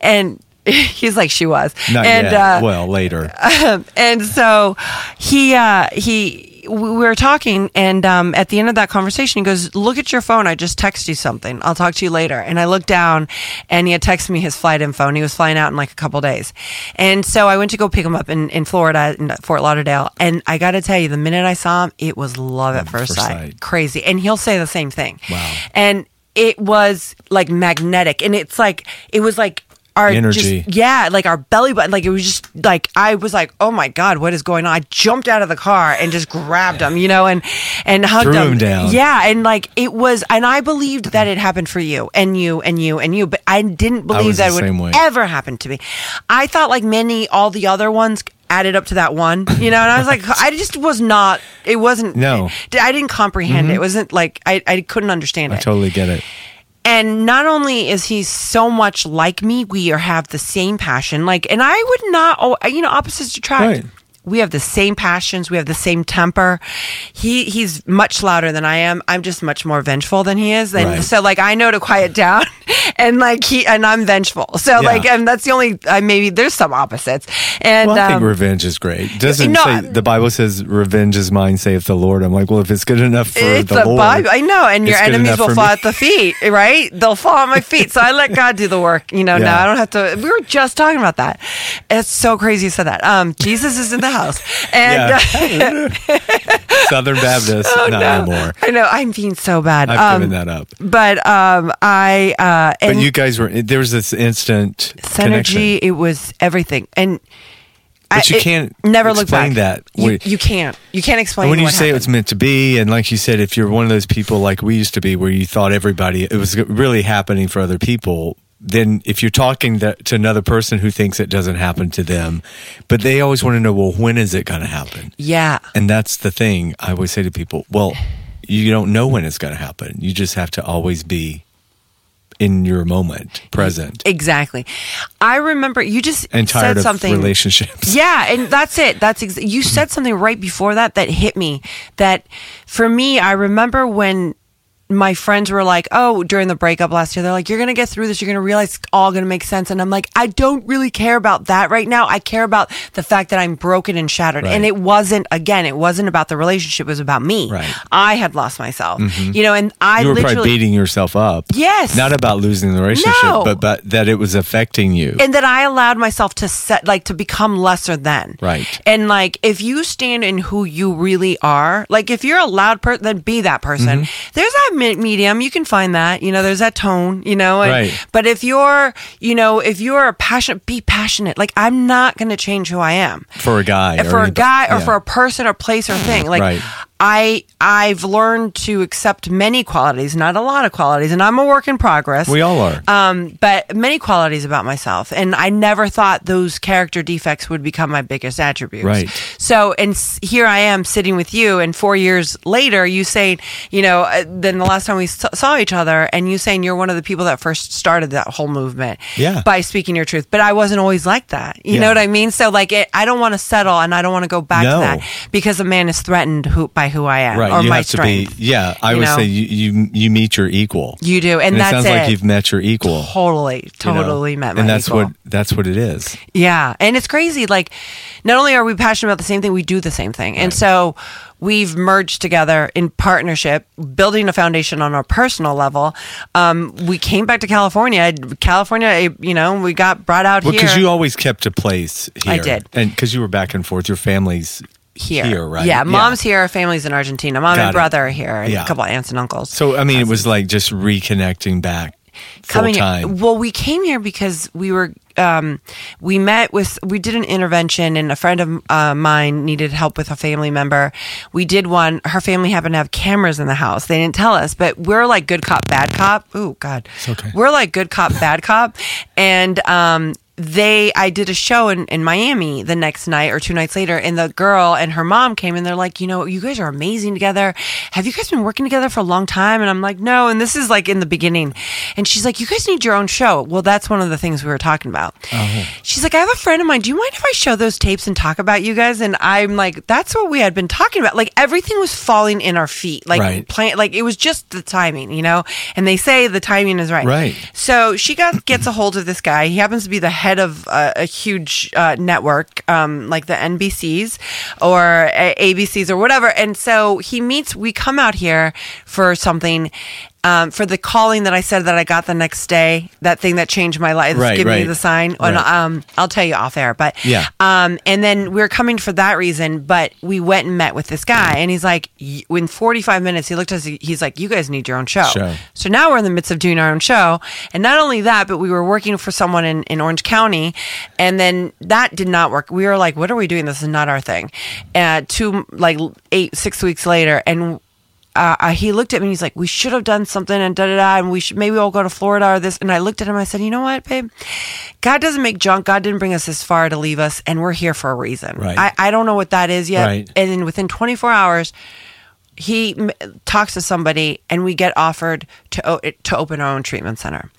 and. He's like she was,
Not
and
yet.
uh,
well, later.
and so he uh he we were talking and um at the end of that conversation he goes look at your phone i just texted you something i'll talk to you later and i looked down and he had texted me his flight info and he was flying out in like a couple days and so i went to go pick him up in, in florida in fort lauderdale and i gotta tell you the minute i saw him it was love at first,
first
sight.
sight.
crazy and he'll say the same thing
Wow.
and it was like magnetic and it's like it was like our
Energy.
just yeah, like our belly button, like it was just like I was like, oh my god, what is going on? I jumped out of the car and just grabbed him, you know, and and hugged
Threw
him.
him down.
Yeah, and like it was, and I believed that it happened for you and you and you and you, but I didn't believe
was
that it would
way.
ever happen to me. I thought like many all the other ones added up to that one, you know, and I was like, I just was not. It wasn't.
No. Mm-hmm.
I didn't comprehend it. It wasn't like I I couldn't understand
I
it.
I totally get it.
And not only is he so much like me, we are, have the same passion. Like, and I would not, oh, you know, opposites attract.
Right.
We have the same passions. We have the same temper. He he's much louder than I am. I'm just much more vengeful than he is. And
Right.
so, like, I know to quiet down, and like he and I'm vengeful. So,
Yeah.
like, and that's the only. I maybe there's some opposites. And
Well, I think
um,
revenge is great. Doesn't
No,
say the Bible says revenge is mine, saith the Lord. I'm like, well, if it's good enough for
it's
the
the
Lord,
Bible. I know, and your enemies will fall
me.
at the feet, right? They'll fall at my feet. So I let God do the work. You know,
Yeah.
now I don't have to. We were just talking about that. It's so crazy you said that. Um, Jesus is in the house, and
Yeah.
uh,
Southern Baptist, not
no.
anymore.
I know I'm being so bad.
I've
um,
given that up.
But um, I uh,
But you guys were there was this instant
synergy.
connection.
It was everything, and.
But
I,
you
it
can't
never look back.
that.
You, you can't. You can't explain.
And when you say
happened.
it's meant to be, and like you said, if you're one of those people like we used to be, where you thought everybody it was really happening for other people, then if you're talking to another person who thinks it doesn't happen to them, but they always want to know, well, when is it going to happen?
yeah,
And that's the thing I always say to people. Well, you don't know when it's going to happen. You just have to always be in your moment, present,
exactly. I remember you just
and tired
said
of
something.
relationships.
Yeah, and that's it. That's ex- you said something right before that that hit me. That for me, I remember when my friends were like, "Oh, during the breakup last year, they're like, you're gonna get through this. You're gonna realize it's all gonna make sense." And I'm like, I don't really care about that right now. I care about the fact that I'm broken and shattered.
Right.
And it wasn't again, it wasn't about the relationship. It was about me.
Right. Mm-hmm.
I had lost myself. You know, and I
you were
literally
probably beating yourself up.
Yes.
Not about losing the relationship,
No.
but but that it was affecting you.
and that I allowed myself to set like to become lesser than.
Right.
And like if you stand in who you really are, like if you're a loud person, then be that person.
Mm-hmm.
There's that medium. You can find that. You know, there's that tone. You know. and-
Right.
But if you're, you know, if you're a passionate, be passionate. Like I'm not going to change who I am
for a guy.
for a guy or
yeah.
for a person or place or thing. Like
Right.
I I've learned to accept many qualities, not a lot of qualities, and I'm a work in progress.
We all are.
Um, but many qualities about myself, and I never thought those character defects would become my biggest attributes.
Right.
So, and s- here I am sitting with you, and four years later, you saying, you know, uh, then the last time we s- saw each other, and you saying you're one of the people that first started that whole movement.
Yeah.
By speaking your truth, but I wasn't always like that. You
Yeah.
know what I mean? So, like, it, I don't want to settle, and I don't want to go back
No.
to that because a man is threatened who, by who I am
right.
or
you
my
have
strength.
to be. Yeah. I would
know?
say you, you you meet your equal.
You do, and
it
that's
sounds
it.
like you've met your equal.
Totally,
you know?
totally met my
And that's
equal.
what that's what it is.
Yeah, and it's crazy. Like, not only are we passionate about the same thing, we do the same thing, and so we've merged together in partnership, building a foundation on a personal level. Um, we came back to California. California, eh, you know, we got brought out
Well,
here.
because you always kept a place here.
I did.
and because you were back and forth. Your family's
here.
right?
Yeah, mom's here, our family's in Argentina. Mom
Got
and
it.
brother are here, and
Yeah.
a couple aunts and uncles.
So I mean, it was like just reconnecting back full
coming
time.
Well, we came here because we were um, we met with we did an intervention, and a friend of uh, mine needed help with a family member. We did one. Her family happened to have cameras in the house. They didn't tell us, but we're like good cop, bad cop. Oh God,
It's okay.
We're like good cop, bad cop, and um, they I did a show in, in Miami the next night or two nights later, and the girl and her mom came and they're like, you know, you guys are amazing together. Have you guys been working together for a long time? And I'm like, no. And this is like in the beginning. And she's like, you guys need your own show. Well, that's one of the things we were talking about. Uh-huh. She's like, I have a friend of mine. Do you mind if I show those tapes and talk about you guys? And I'm like, that's what we had been talking about. Like everything was falling in our feet. Like
Right.
plan, like it was just the timing, you know. And they say the timing is right.
Right.
So she got gets a hold of this guy. He happens to be the head of uh, a huge uh, network, um, like the NBCs or ABCs or whatever. And so he meets. We come out here for something. Um, for the calling that I said that I got the next day, that thing that changed my life,
Right,
give me the sign. And, um, I'll tell you off air, but
Yeah.
Um, and then we are coming for that reason, but we went and met with this guy, and he's like, y- in 45 minutes, he looked at us, he's like, you guys need your own show.
Show.
So now we're in the midst of doing our own show. And not only that, but we were working for someone in, in Orange County. And then that did not work. We were like, what are we doing? This is not our thing. And two, like eight, six weeks later, and uh, uh, he looked at me and he's like, we should have done something and da da da. And we should, maybe we'll go to Florida or this. And I looked at him, I said, you know what, babe? God doesn't make junk. God didn't bring us this far to leave us. And we're here for a reason.
Right.
I, I don't know what that is yet.
Right.
And then within 24 hours, he m- talks to somebody and we get offered to o- to open our own treatment center.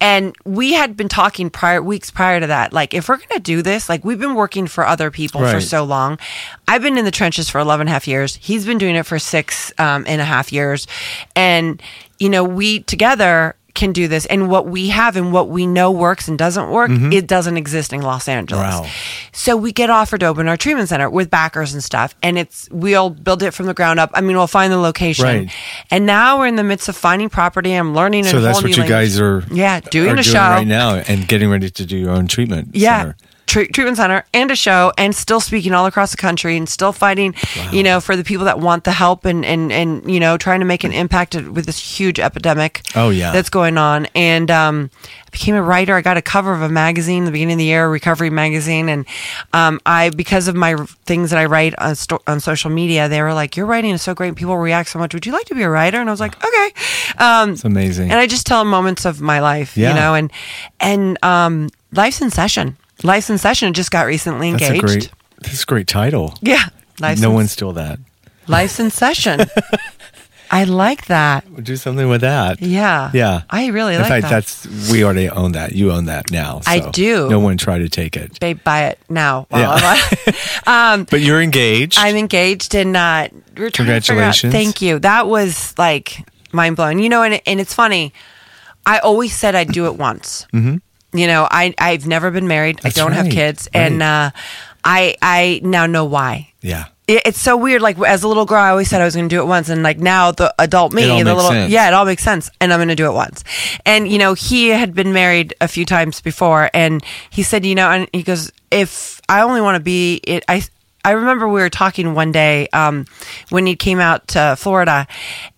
And we had been talking prior weeks prior to that like if we're going to do this like we've been working for other people for so long. I've been in the trenches for 11 and a half years. He's been doing it for six um, and a half years. And you know, we together can do this and what we have and what we know works and doesn't work it doesn't exist in los angeles
Mm-hmm. Wow.
so we get offered to open our treatment center with backers and stuff, and it's we'll build it from the ground up. I mean, we'll find the location,
Right.
and now we're in the midst of finding property. I'm learning. a
So that's what you
language.
guys are
yeah doing
are
a
doing
show
right now and getting ready to do your own treatment.
yeah.
center.
Tre- treatment center and a show and still speaking all across the country and still fighting you know for the people that want the help and and and you know trying to make an impact with this huge epidemic
Oh, yeah.
that's going on and um I became a writer I got a cover of a magazine the beginning of the year recovery magazine and um I because of my things that I write on sto- on social media they were like your writing is so great people react so much would you like to be a writer and I was like okay um
It's amazing.
and I just tell moments of my life,
Yeah.
you know, and and um, life's in session. Life's in session just got recently
that's
engaged.
a great. That's a great title.
yeah, life's
no
in,
one stole that.
life's in session. I like that.
We'll do something with that.
Yeah,
Yeah.
I really
In
like
fact,
that.
that's we already own that. You own that now.
I do.
No one tried to take it.
Babe, buy it now. while
Yeah.
On-
But you're engaged.
I'm engaged and uh, we're trying to figure out-
Congratulations.
Thank you. That was like mind blowing. You know, and and it's funny. I always said I'd do it once. Mm-hmm. You know, I I've never been married.
That's
I don't have kids,
Right.
and uh, I I now know why.
Yeah.
It, it's so weird. Like as a little girl, I always said I was going to do it once, and like now the adult me, the little
sense.
yeah, it all makes sense, and I'm going to do it once. And you know, he had been married a few times before, and he said, you know, and he goes, if I only want to be it, I. I remember we were talking one day um, when he came out to Florida,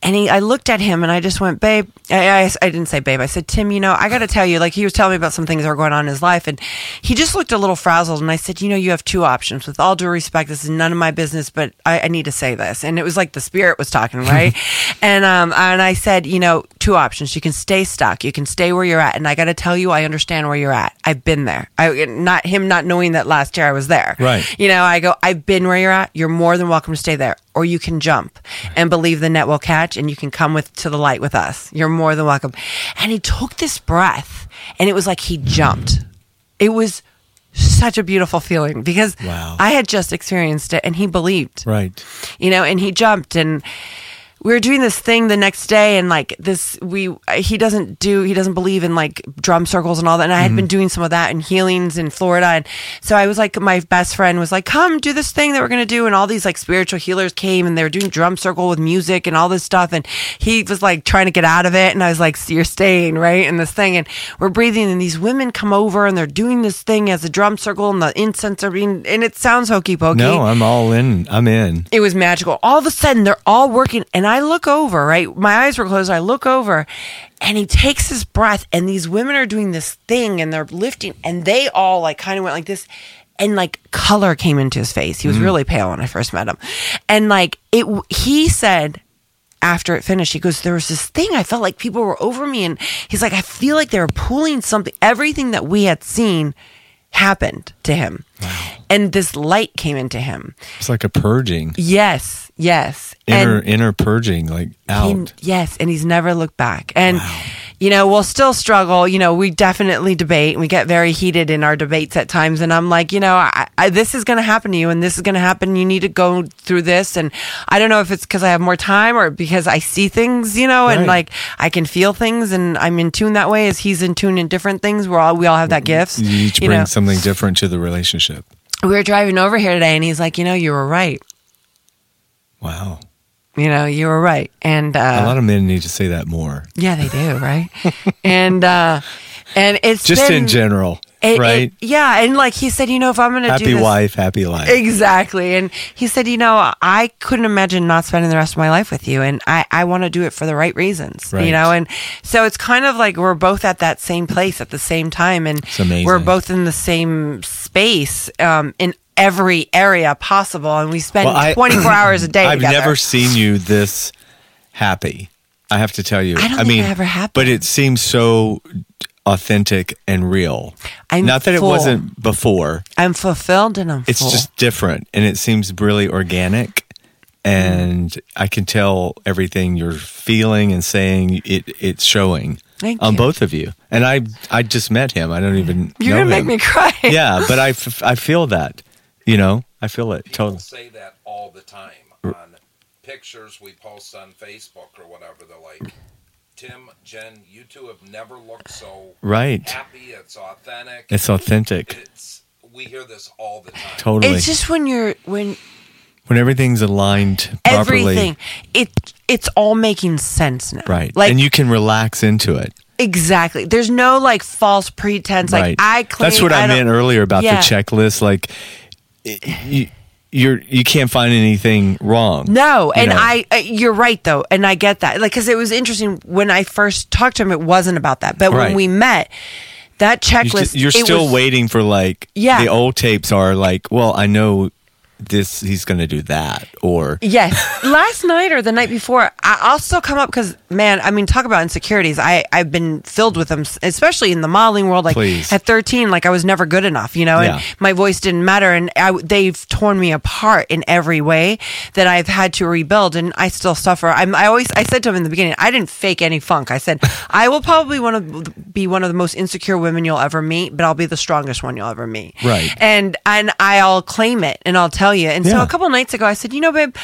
and he, I looked at him and I just went, "Babe," I, I, I didn't say "babe," I said, "Tim, you know, I got to tell you." Like he was telling me about some things that were going on in his life, and he just looked a little frazzled. And I said, "You know, you have two options. With all due respect, this is none of my business, but I, I need to say this." And it was like the spirit was talking, right? and um, and I said, "You know, two options. You can stay stuck. You can stay where you're at." And I got to tell you, I understand where you're at. I've been there. I not him not knowing that last year I was there.
Right.
You know, I go, I've been where you're at. You're more than welcome to stay there. Or you can jump and believe the net will catch and you can come with to the light with us. You're more than welcome. And he took this breath and it was like he jumped. It was such a beautiful feeling because
Wow.
I had just experienced it and he believed
Right.
you know, and he jumped and we were doing this thing the next day and like this we he doesn't do he doesn't believe in like drum circles and all that. And I had been mm-hmm. doing some of that and healings in Florida. And so I was like my best friend was like come do this thing that we're going to do. And all these like spiritual healers came and they were doing drum circle with music and all this stuff. And he was like trying to get out of it. And I was like you're staying right in this thing? And we're breathing and these women come over and they're doing this thing as a drum circle and the incense are being and it sounds hokey pokey.
No, I'm all in. I'm in.
it was magical. All of a sudden, they're all working, and I look over, right? My eyes were closed. I look over, and he takes his breath, and these women are doing this thing, and they're lifting, and they all like kind of went like this. And like color came into his face. He was mm-hmm. really pale when I first met him. And like it, he said, after it finished, he goes, There was this thing. I felt like people were over me. And he's like, I feel like they were pulling something. Everything that we had seen happened to him. And this light came into him.
It's like a purging,
Yes, yes.
inner
and
inner purging, like out.
he- yes, and he's never looked back. And you know, we'll still struggle. You know, we definitely debate and we get very heated in our debates at times. And I'm like, you know, I, I, this is going to happen to you, and this is going to happen. You need to go through this. And I don't know if it's because I have more time or because I see things, you know, and like I can feel things, and I'm in tune that way. As he's in tune in different things. We're all we all have that gifts.
you each bring
know.
something different to the relationship.
We were driving over here today, and he's like, you know, you were right.
Wow.
You know, you were right. And uh,
a lot of men need to say that more.
Yeah, they do, right? and uh and it's
Just
been-
in general,
it- it-
right?
yeah, and like he said, you know, if I'm going to do
happy wife, happy life.
exactly. And he said, you know, I couldn't imagine not spending the rest of my life with you, and I I want to do it for the right reasons,
Right.
you know. And so it's kind of like we're both at that same place at the same time, and
amazing.
we're both in the same space um, in every area possible, and we spend
Well, I-
24 hours a day.
I've
together.
never seen you this happy. I have to tell you.
I don't think
mean,
I ever have
but it seems so authentic and real.
I'm
Not that it wasn't before.
I'm fulfilled and I'm
It's
full.
just different, and it seems really organic. And I can tell everything you're feeling and saying. It it's showing
Thank
on
you.
both of you. And I I just met him. I don't even.
You're
know
gonna make me cry.
yeah, but I, f- I feel that. You know, I feel it
People
totally.
say that all the time on pictures we post on Facebook or whatever. They're like, Tim, Jen, you two have never looked so
Right.
happy. It's authentic.
It's authentic.
It's we hear this all the time.
Totally.
It's just when you're when
when everything's aligned properly.
everything it it's all making sense now.
Right.
Like
and you can relax into it.
exactly. There's no like false pretense.
right.
Like I claim
That's what I,
don't-
meant earlier about
Yeah.
the checklist. Like, it- you, you're you can't find anything wrong.
No,
you
and
know?
I, uh, you're right though, and I get that. Like, because it was interesting when I first talked to him, it wasn't about that, but
Right.
when we met, that checklist,
you're still
was-
waiting for like
Yeah.
the old tapes are like. Well, I know this. He's going to do that, or
Yes. Last night or the night before, I, I'll still come up because, man, I mean, talk about insecurities. I, I've been filled with them, especially in the modeling world. Like
Please.
at 13, like I was never good enough, you know, and my voice didn't matter. And I, they've torn me apart in every way that I've had to rebuild. And I still suffer. I'm, I always, I said to him in the beginning, I didn't fake any funk. I said, I will probably want to be one of the most insecure women you'll ever meet, but I'll be the strongest one you'll ever meet.
Right.
And, and I'll claim it and I'll tell you. And so
Yeah.
a couple nights ago, I said, you know, babe,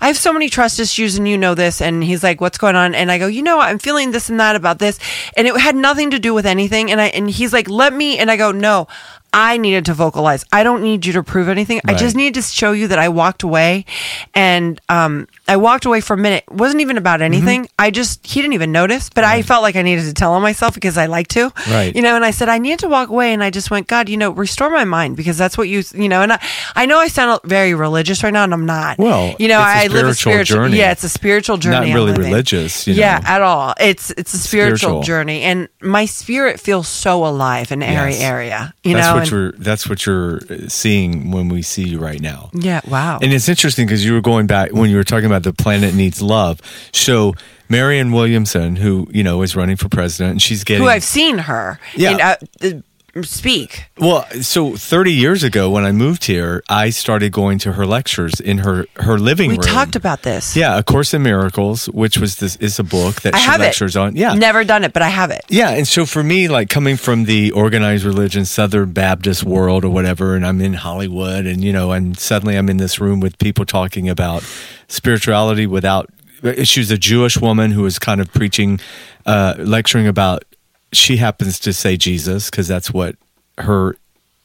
I have so many trust issues and you know this. And he's like, what's going on? And I go, you know, I'm feeling this and that about this. And it had nothing to do with anything. And I, and he's like, let me, and I go, no, I needed to vocalize. I don't need you to prove anything. I just
Right.
need to show you that I walked away and um, I walked away for a minute. It wasn't even about anything.
Mm-hmm.
I just, he didn't even notice, but I felt like I needed to tell on myself because I like to.
Right.
You know, and I said, I needed to walk away. And I just went, God, you know, restore my mind because that's what you, you know, and I, I know I sound very religious right now and I'm not.
Well,
you know, I live a
spiritual journey.
Yeah, it's a spiritual journey.
Not really religious, you
yeah, at all. It's, it's a spiritual,
Spiritual.
journey. And my spirit feels so alive in every
Yes.
area, you
that's
know.
What you're. That's what you're uh, seeing when we see you right now.
yeah, wow.
And it's interesting because you were going back when you were talking about the planet needs love. So Marianne Williamson, who you know is running for president, and she's getting
who I've seen her
Yeah.
in, uh, uh, speak.
well. So thirty years ago, when I moved here, I started going to her lectures in her her living
We
room.
We talked about this.
yeah, A Course in Miracles, which was this is a book that
I
she
have
lectures
it.
on. Yeah,
Never done it, but I have it.
Yeah, and so for me, like coming from the organized religion, Southern Baptist world or whatever, and I'm in Hollywood, and you know, and suddenly I'm in this room with people talking about spirituality without. She's a Jewish woman who is kind of preaching, uh, lecturing about. She happens to say Jesus because that's what her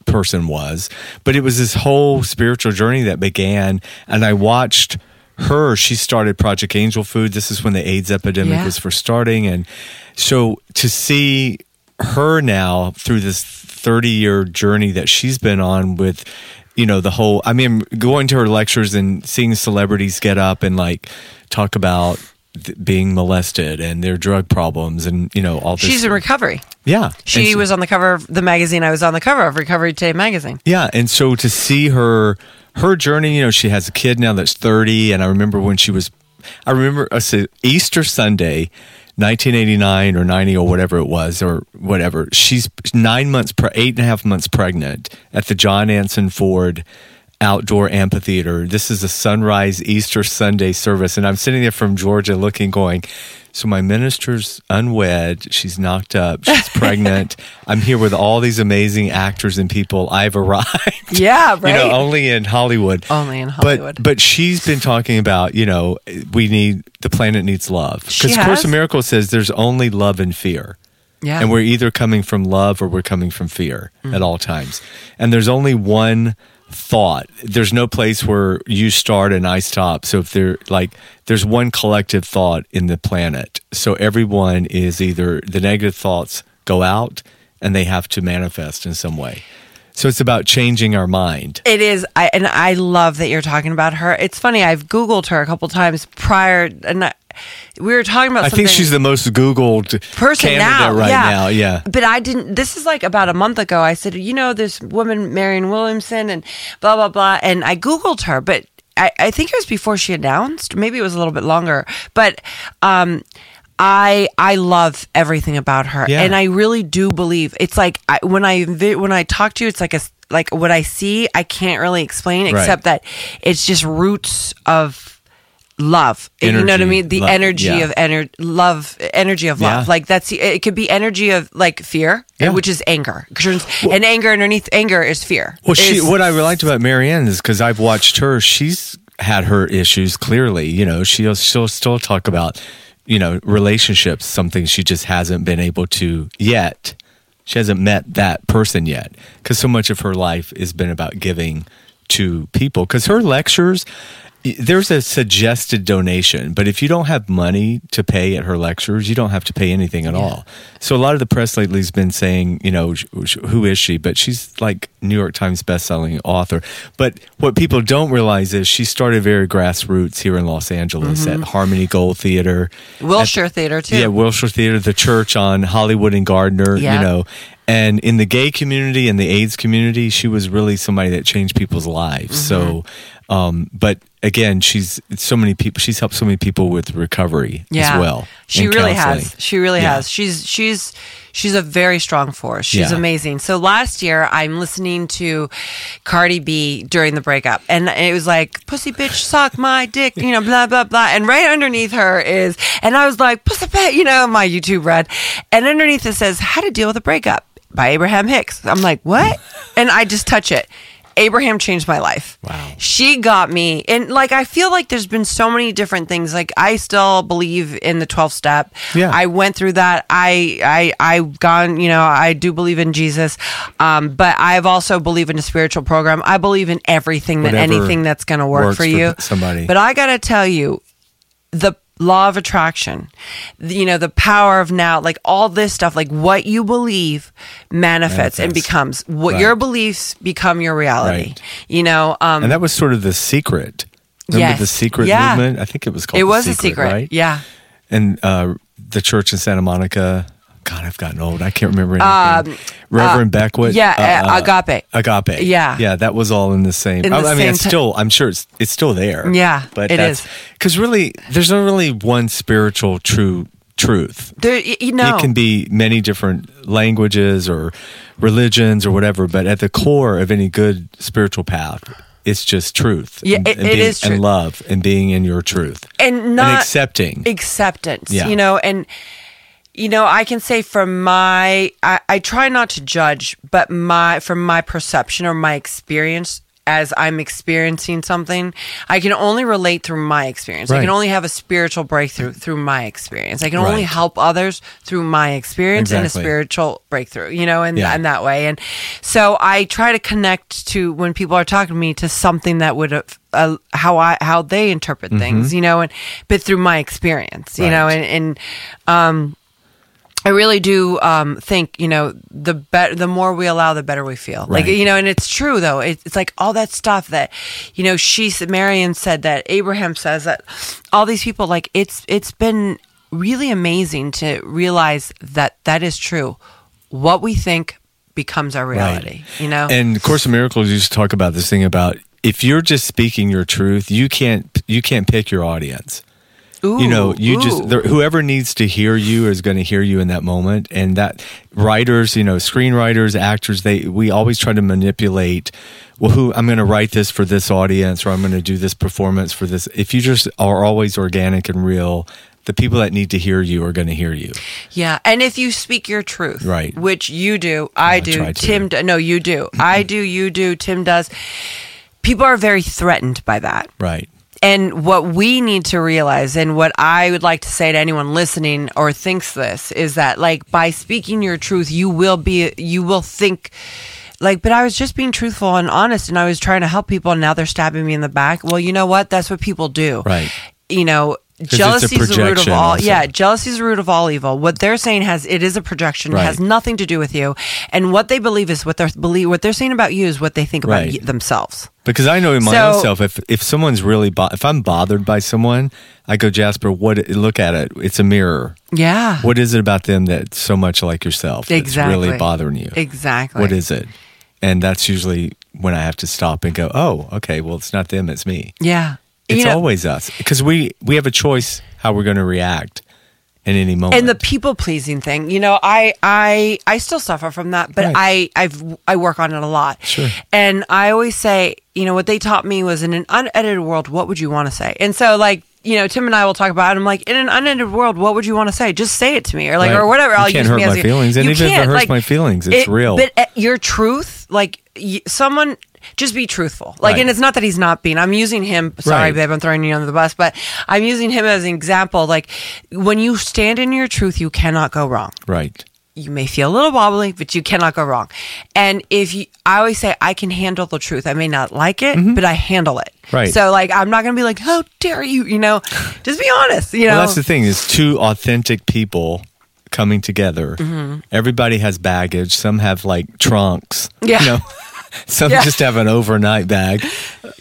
person was. But it was this whole spiritual journey that began, and I watched her. She started Project Angel Food. This is when the AIDS epidemic
Yeah.
was first starting, and so to see her now through this 30 year journey that she's been on with you know the whole i mean going to her lectures and seeing celebrities get up and like talk about th- being molested and their drug problems and you know all this
She's in recovery.
yeah
She was on the cover of the magazine. I was on the cover of Recovery Today magazine.
yeah, and so to see her her journey, you know, she has a kid now that's 30 and I remember when she was I remember uh, said Easter Sunday 1989 or 90 or whatever it was or whatever. She's nine months, pre- eight and a half months pregnant at the John Anson Ford outdoor amphitheater. This is a sunrise Easter Sunday service. And I'm sitting there from Georgia looking, going, so my minister's unwed. She's knocked up. She's pregnant. I'm here with all these amazing actors and people. I've arrived.
Yeah,
You know,
right.
only in Hollywood.
Only in Hollywood.
But, but she's been talking about, you know, we need, the planet needs love. Because Course of Miracles says there's only love and fear.
Yeah.
And we're either coming from love or we're coming from fear
Mm.
at all times. And there's only one thought. There's no place where you start and I stop. So if there like there's one collective thought in the planet. So everyone is either the negative thoughts go out and they have to manifest in some way. So it's about changing our mind.
It is, I, and I love that you're talking about her. It's funny. I've Googled her a couple times prior, and I, we were talking about.
I think she's the most Googled
person
candidate
now,
right
yeah.
now. Yeah.
But I didn't. This is like about a month ago. I said, you know, this woman, Marianne Williamson, and blah blah blah. And I googled her, but I, I think it was before she announced. Maybe it was a little bit longer. But um, I I love everything about her,
Yeah.
and I really do believe it's like I, when I when I talk to you, it's like a like what I see. I can't really explain
Right.
except that it's just roots of love. you know what I mean? The
love,
energy
yeah.
of ener- love, energy of love.
Yeah.
Like that's it could be energy of like fear,
Yeah.
which is anger. 'Cause- and anger underneath anger is fear.
Well, she,
Is-
what I liked about Marianne is because I've watched her. She's had her issues. Clearly, you know, she'll she'll still talk about, you know, relationships. Something she just hasn't been able to yet. She hasn't met that person yet because so much of her life has been about giving to people. Because her lectures, there's a suggested donation, but if you don't have money to pay at her lectures, you don't have to pay anything at all. So a lot of the press lately has been saying, you know, who is she? But she's like New York Times bestselling author. But what people don't realize is she started very grassroots here in Los Angeles at Harmony Gold Theater.
Wilshire Theater too.
Yeah, Wilshire Theater, the church on Hollywood and Gardner,
Yeah.
you know. And in the gay community and the AIDS community, she was really somebody that changed people's lives. So,
Mm-hmm.
Um, but again, she's so many people. She's helped so many people with recovery
yeah.
as well.
She really
counseling.
has. She really
Yeah.
has. She's she's she's a very strong force. She's
Yeah.
amazing. So last year I'm listening to Cardi B during the breakup and it was like pussy bitch suck my dick, you know, blah blah blah. And right underneath her is and I was like, pussy bitch, you know, my YouTube read. And underneath it says how to deal with a breakup by Abraham Hicks. I'm like, what? and I just touch it. Abraham changed my life.
Wow.
She got me. And like, I feel like there's been so many different things. Like, I still believe in the 12 step.
Yeah.
I went through that. I, I, I've gone, you know, I do believe in Jesus. Um, but I've also believe in a spiritual program. I believe in everything that anything that's going to work for
for
you.
somebody.
But I got to tell you, the law of attraction, you know, the power of now, like all this stuff, like what you believe manifests, and becomes what
Right.
your beliefs become your reality.
Right.
You know, um,
And that was sort of the secret. Remember
Yes.
the secret
Yeah.
movement? I think it was called.
it was a secret.
right?
Yeah.
And uh, the church in Santa Monica. God, I've gotten old. I can't remember anything. Reverend Beckwith.
Um, yeah, uh, Agape.
Agape.
Yeah.
yeah. That was all in the same.
In
I,
the
I mean, it's
same
still. I'm sure it's it's still there.
Yeah,
but
it is.
because really, there's not really one spiritual true truth.
There, you know,
It can be many different languages or religions or whatever, but at the core of any good spiritual path, it's just truth.
Yeah,
and,
it-
and being-
is truth.
and love and being in your truth
and not
accepting.
acceptance
Yeah.
you know and you know i can say from my I, I try not to judge but my from my perception or my experience as i'm experiencing something i can only relate through my experience. I can only have a spiritual breakthrough through my experience. I can only help others through my experience and a spiritual breakthrough you know and,
Yeah.
and that way. And so i try to connect to when people are talking to me to something that would have uh, how I how they interpret things, you know, and but through my experience, you know,
Mm-hmm.
And and um, I really do um, think you know the better the more we allow, the better we feel. Like you know, and it's true though. It, it's like all that stuff that you know. She Marianne said that Abraham says that all these people like it's it's been really amazing to realize that that is true. What we think becomes our reality. You know,
And Course of Miracles used to talk about this thing about if you're just speaking your truth, you can't you can't pick your audience. You know, you
Ooh,
just there, whoever needs to hear you is going to hear you in that moment, and that writers, you know, screenwriters, actors, they we always try to manipulate. Well, who I'm going to write this for this audience, or I'm going to do this performance for this. If you just are always organic and real, the people that need to hear you are going to hear you.
Yeah, and if you speak your truth,
Right.
which you do, I do. Tim, do, no, you do, I do, you do, Tim does. People are very threatened by that.
Right.
And what we need to realize, and what I would like to say to anyone listening or thinks this, is that like by speaking your truth, you will be, you will think. Like, but I was just being truthful and honest, and I was trying to help people, and now they're stabbing me in the back. Well, you know what? That's what people do.
Right.
You know, jealousy is the root of all.
also.
Yeah, jealousy is the root of all evil. What they're saying has it is a projection. It has nothing to do with you, and what they believe is what they're believe. What they're saying about you is what they think about
Right.
y- themselves.
Because I know in my
So-
own self, if if someone's really bo- if I'm bothered by someone, I go Jasper. What? Look at it. It's a mirror.
Yeah.
What is it about them that's so much like yourself?
Exactly.
That's really bothering you.
Exactly.
What is it? And that's usually when I have to stop and go, oh, okay. Well, it's not them. It's me.
Yeah.
It's
You know,
always us because we we have a choice how we're going to react in any moment.
and the people pleasing thing. You know, I I I still suffer from that, but
Right.
I I've I work on it a lot.
Sure.
And I always say, you know, what they taught me was in an unedited world, what would you want to say? And so like. You know, Tim and I will talk about it. I'm like, in an unedited world, what would you want to say? Just say it to me, or like,
Right.
or whatever.
You
I'll
can't
use
hurt
me
my feelings. And
You
even if it
can't,
hurts
like,
my feelings, it's real.
But uh, your truth, like y- someone, just be truthful. Like,
Right.
and it's not that he's not being. I'm using him. Sorry,
Right.
babe, I'm throwing you under the bus, but I'm using him as an example. Like, when you stand in your truth, you cannot go wrong
right.
you may feel a little wobbly, but you cannot go wrong. And if you, I always say, I can handle the truth. I may not like it, but I handle it.
Mm-hmm. Right.
So, like, I'm not going to be like, how dare you? You know, just be honest. You know,
Well, that's the thing is two authentic people coming together.
Mm-hmm.
Everybody has baggage. Some have like trunks.
Yeah.
You know, some
Yeah.
just have an overnight bag.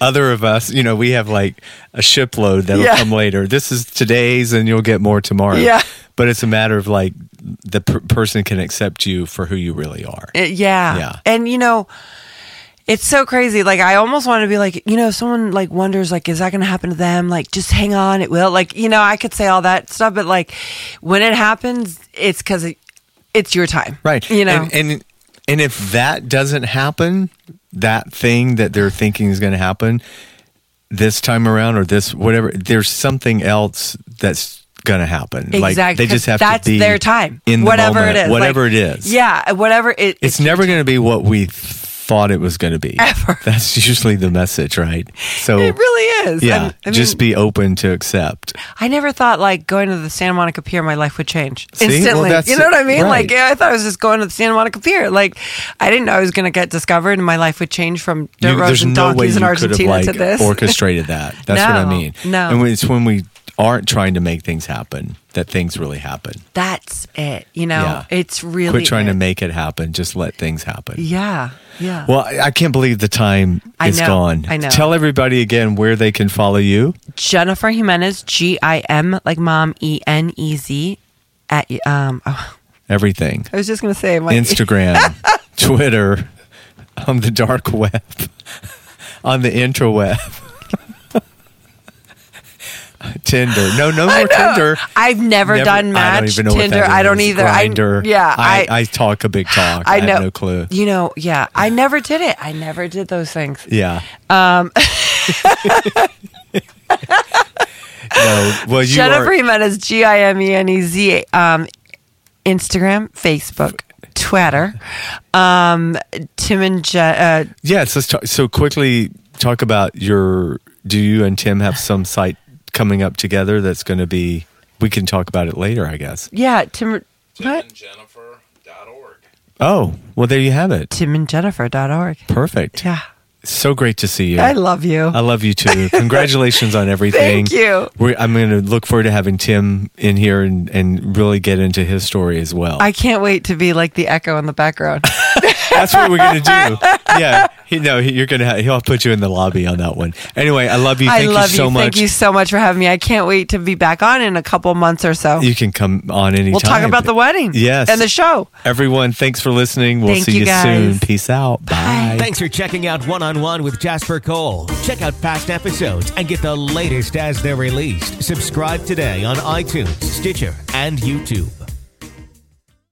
Other of us, you know, we have like a shipload that'll
Yeah.
come later. This is today's, and you'll get more tomorrow.
Yeah.
But it's a matter of like the per- person can accept you for who you really are.
Uh, yeah.
Yeah.
And, you know, it's so crazy. Like, I almost want to be like, you know, if someone like wonders, like, is that going to happen to them? Like, just hang on, it will. Like, you know, I could say all that stuff, but like, when it happens, it's because it, it's your time.
Right.
You know,
and, and and if that doesn't happen, that thing that they're thinking is going to happen this time around or this whatever, there's something else that's going to happen. Like
Exactly.
they just have
that's
to be
their time.
in
whatever
moment,
it is.
whatever
Like,
it is.
Yeah, whatever it.
It's never going to be what we thought it was going to be.
Ever.
That's usually the message, right? So
It really is.
yeah,
I
just be open to accept.
I never thought like going to the Santa Monica Pier, my life would change
See? Well,
instantly.
that's
you know what I mean?
right.
Like, yeah, I thought I was just going to the Santa Monica Pier. Like, I didn't know I was going to get discovered and my life would change from dirt
You-
roads
there's
and
no way
donkeys
you
in
could have like
to this.
orchestrated that. That's what I mean.
no.
and it's when we aren't trying to make things happen that things really happen.
That's it. You know,
Yeah.
it's really
Quit trying to make it happen. Just let things happen.
Yeah, yeah.
Well, I I can't believe the time
I
is
know,
gone.
I know.
Tell everybody again where they can follow you.
Jennifer Gimenez, G I M, like mom, E N E Z. At um, oh,
Everything.
I was just gonna say my
Instagram, Twitter, on the dark web, on the intraweb. Tinder. No, no more Tinder.
I've never, done Match
I don't even know
Tinder. I don't either. I- yeah,
I,
I-
I talk a big talk. I,
I know.
have no clue.
You know, yeah. I never did it. I never did those things.
Yeah. Um. no. Well, you
Jennifer
are.
Gimenez, G I M E N E Z. Um, Instagram, Facebook, Twitter. Um, Tim and Je- uh,
Yes. Let's talk. So quickly talk about your. Do you and Tim have some site coming up together that's going to be? We can talk about it later, I guess.
yeah, Tim. What?
TimandJennifer.org.
Oh, well, there you have it.
TimandJennifer.org.
Perfect.
Yeah.
So great to see you.
I love you.
I love you too. Congratulations on everything.
Thank you.
We're, I'm going to look forward to having Tim in here and, and really get into his story as well.
I can't wait to be like the echo in the background.
That's what we're going to do. Yeah. He, no, he, you're going to. Ha- he'll put you in the lobby on that one. Anyway, I love you.
I love
you so much.
Thank you so much for having me. I can't wait to be back on in a couple months or so.
You can come on anytime.
we'll talk about the wedding.
Yes.
And the show.
Everyone, thanks for listening. We'll
Thank
see
you,
you, soon. Peace out. Bye.
Thanks for checking out One on One with Jasper Cole. Check out past episodes and get the latest as they're released. Subscribe today on iTunes, Stitcher, and YouTube.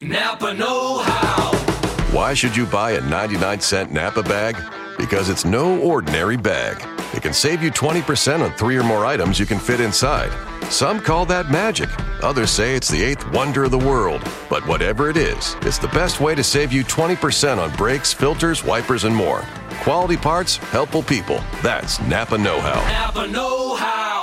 3030.
Why should you buy a 99 cent Napa bag? Because it's no ordinary bag. It can save you 20% on three or more items you can fit inside. Some call that magic. Others say it's the eighth wonder of the world. But whatever it is, it's the best way to save you 20% on brakes, filters, wipers, and more. Quality parts, helpful people. That's Napa Know How. Napa Know How.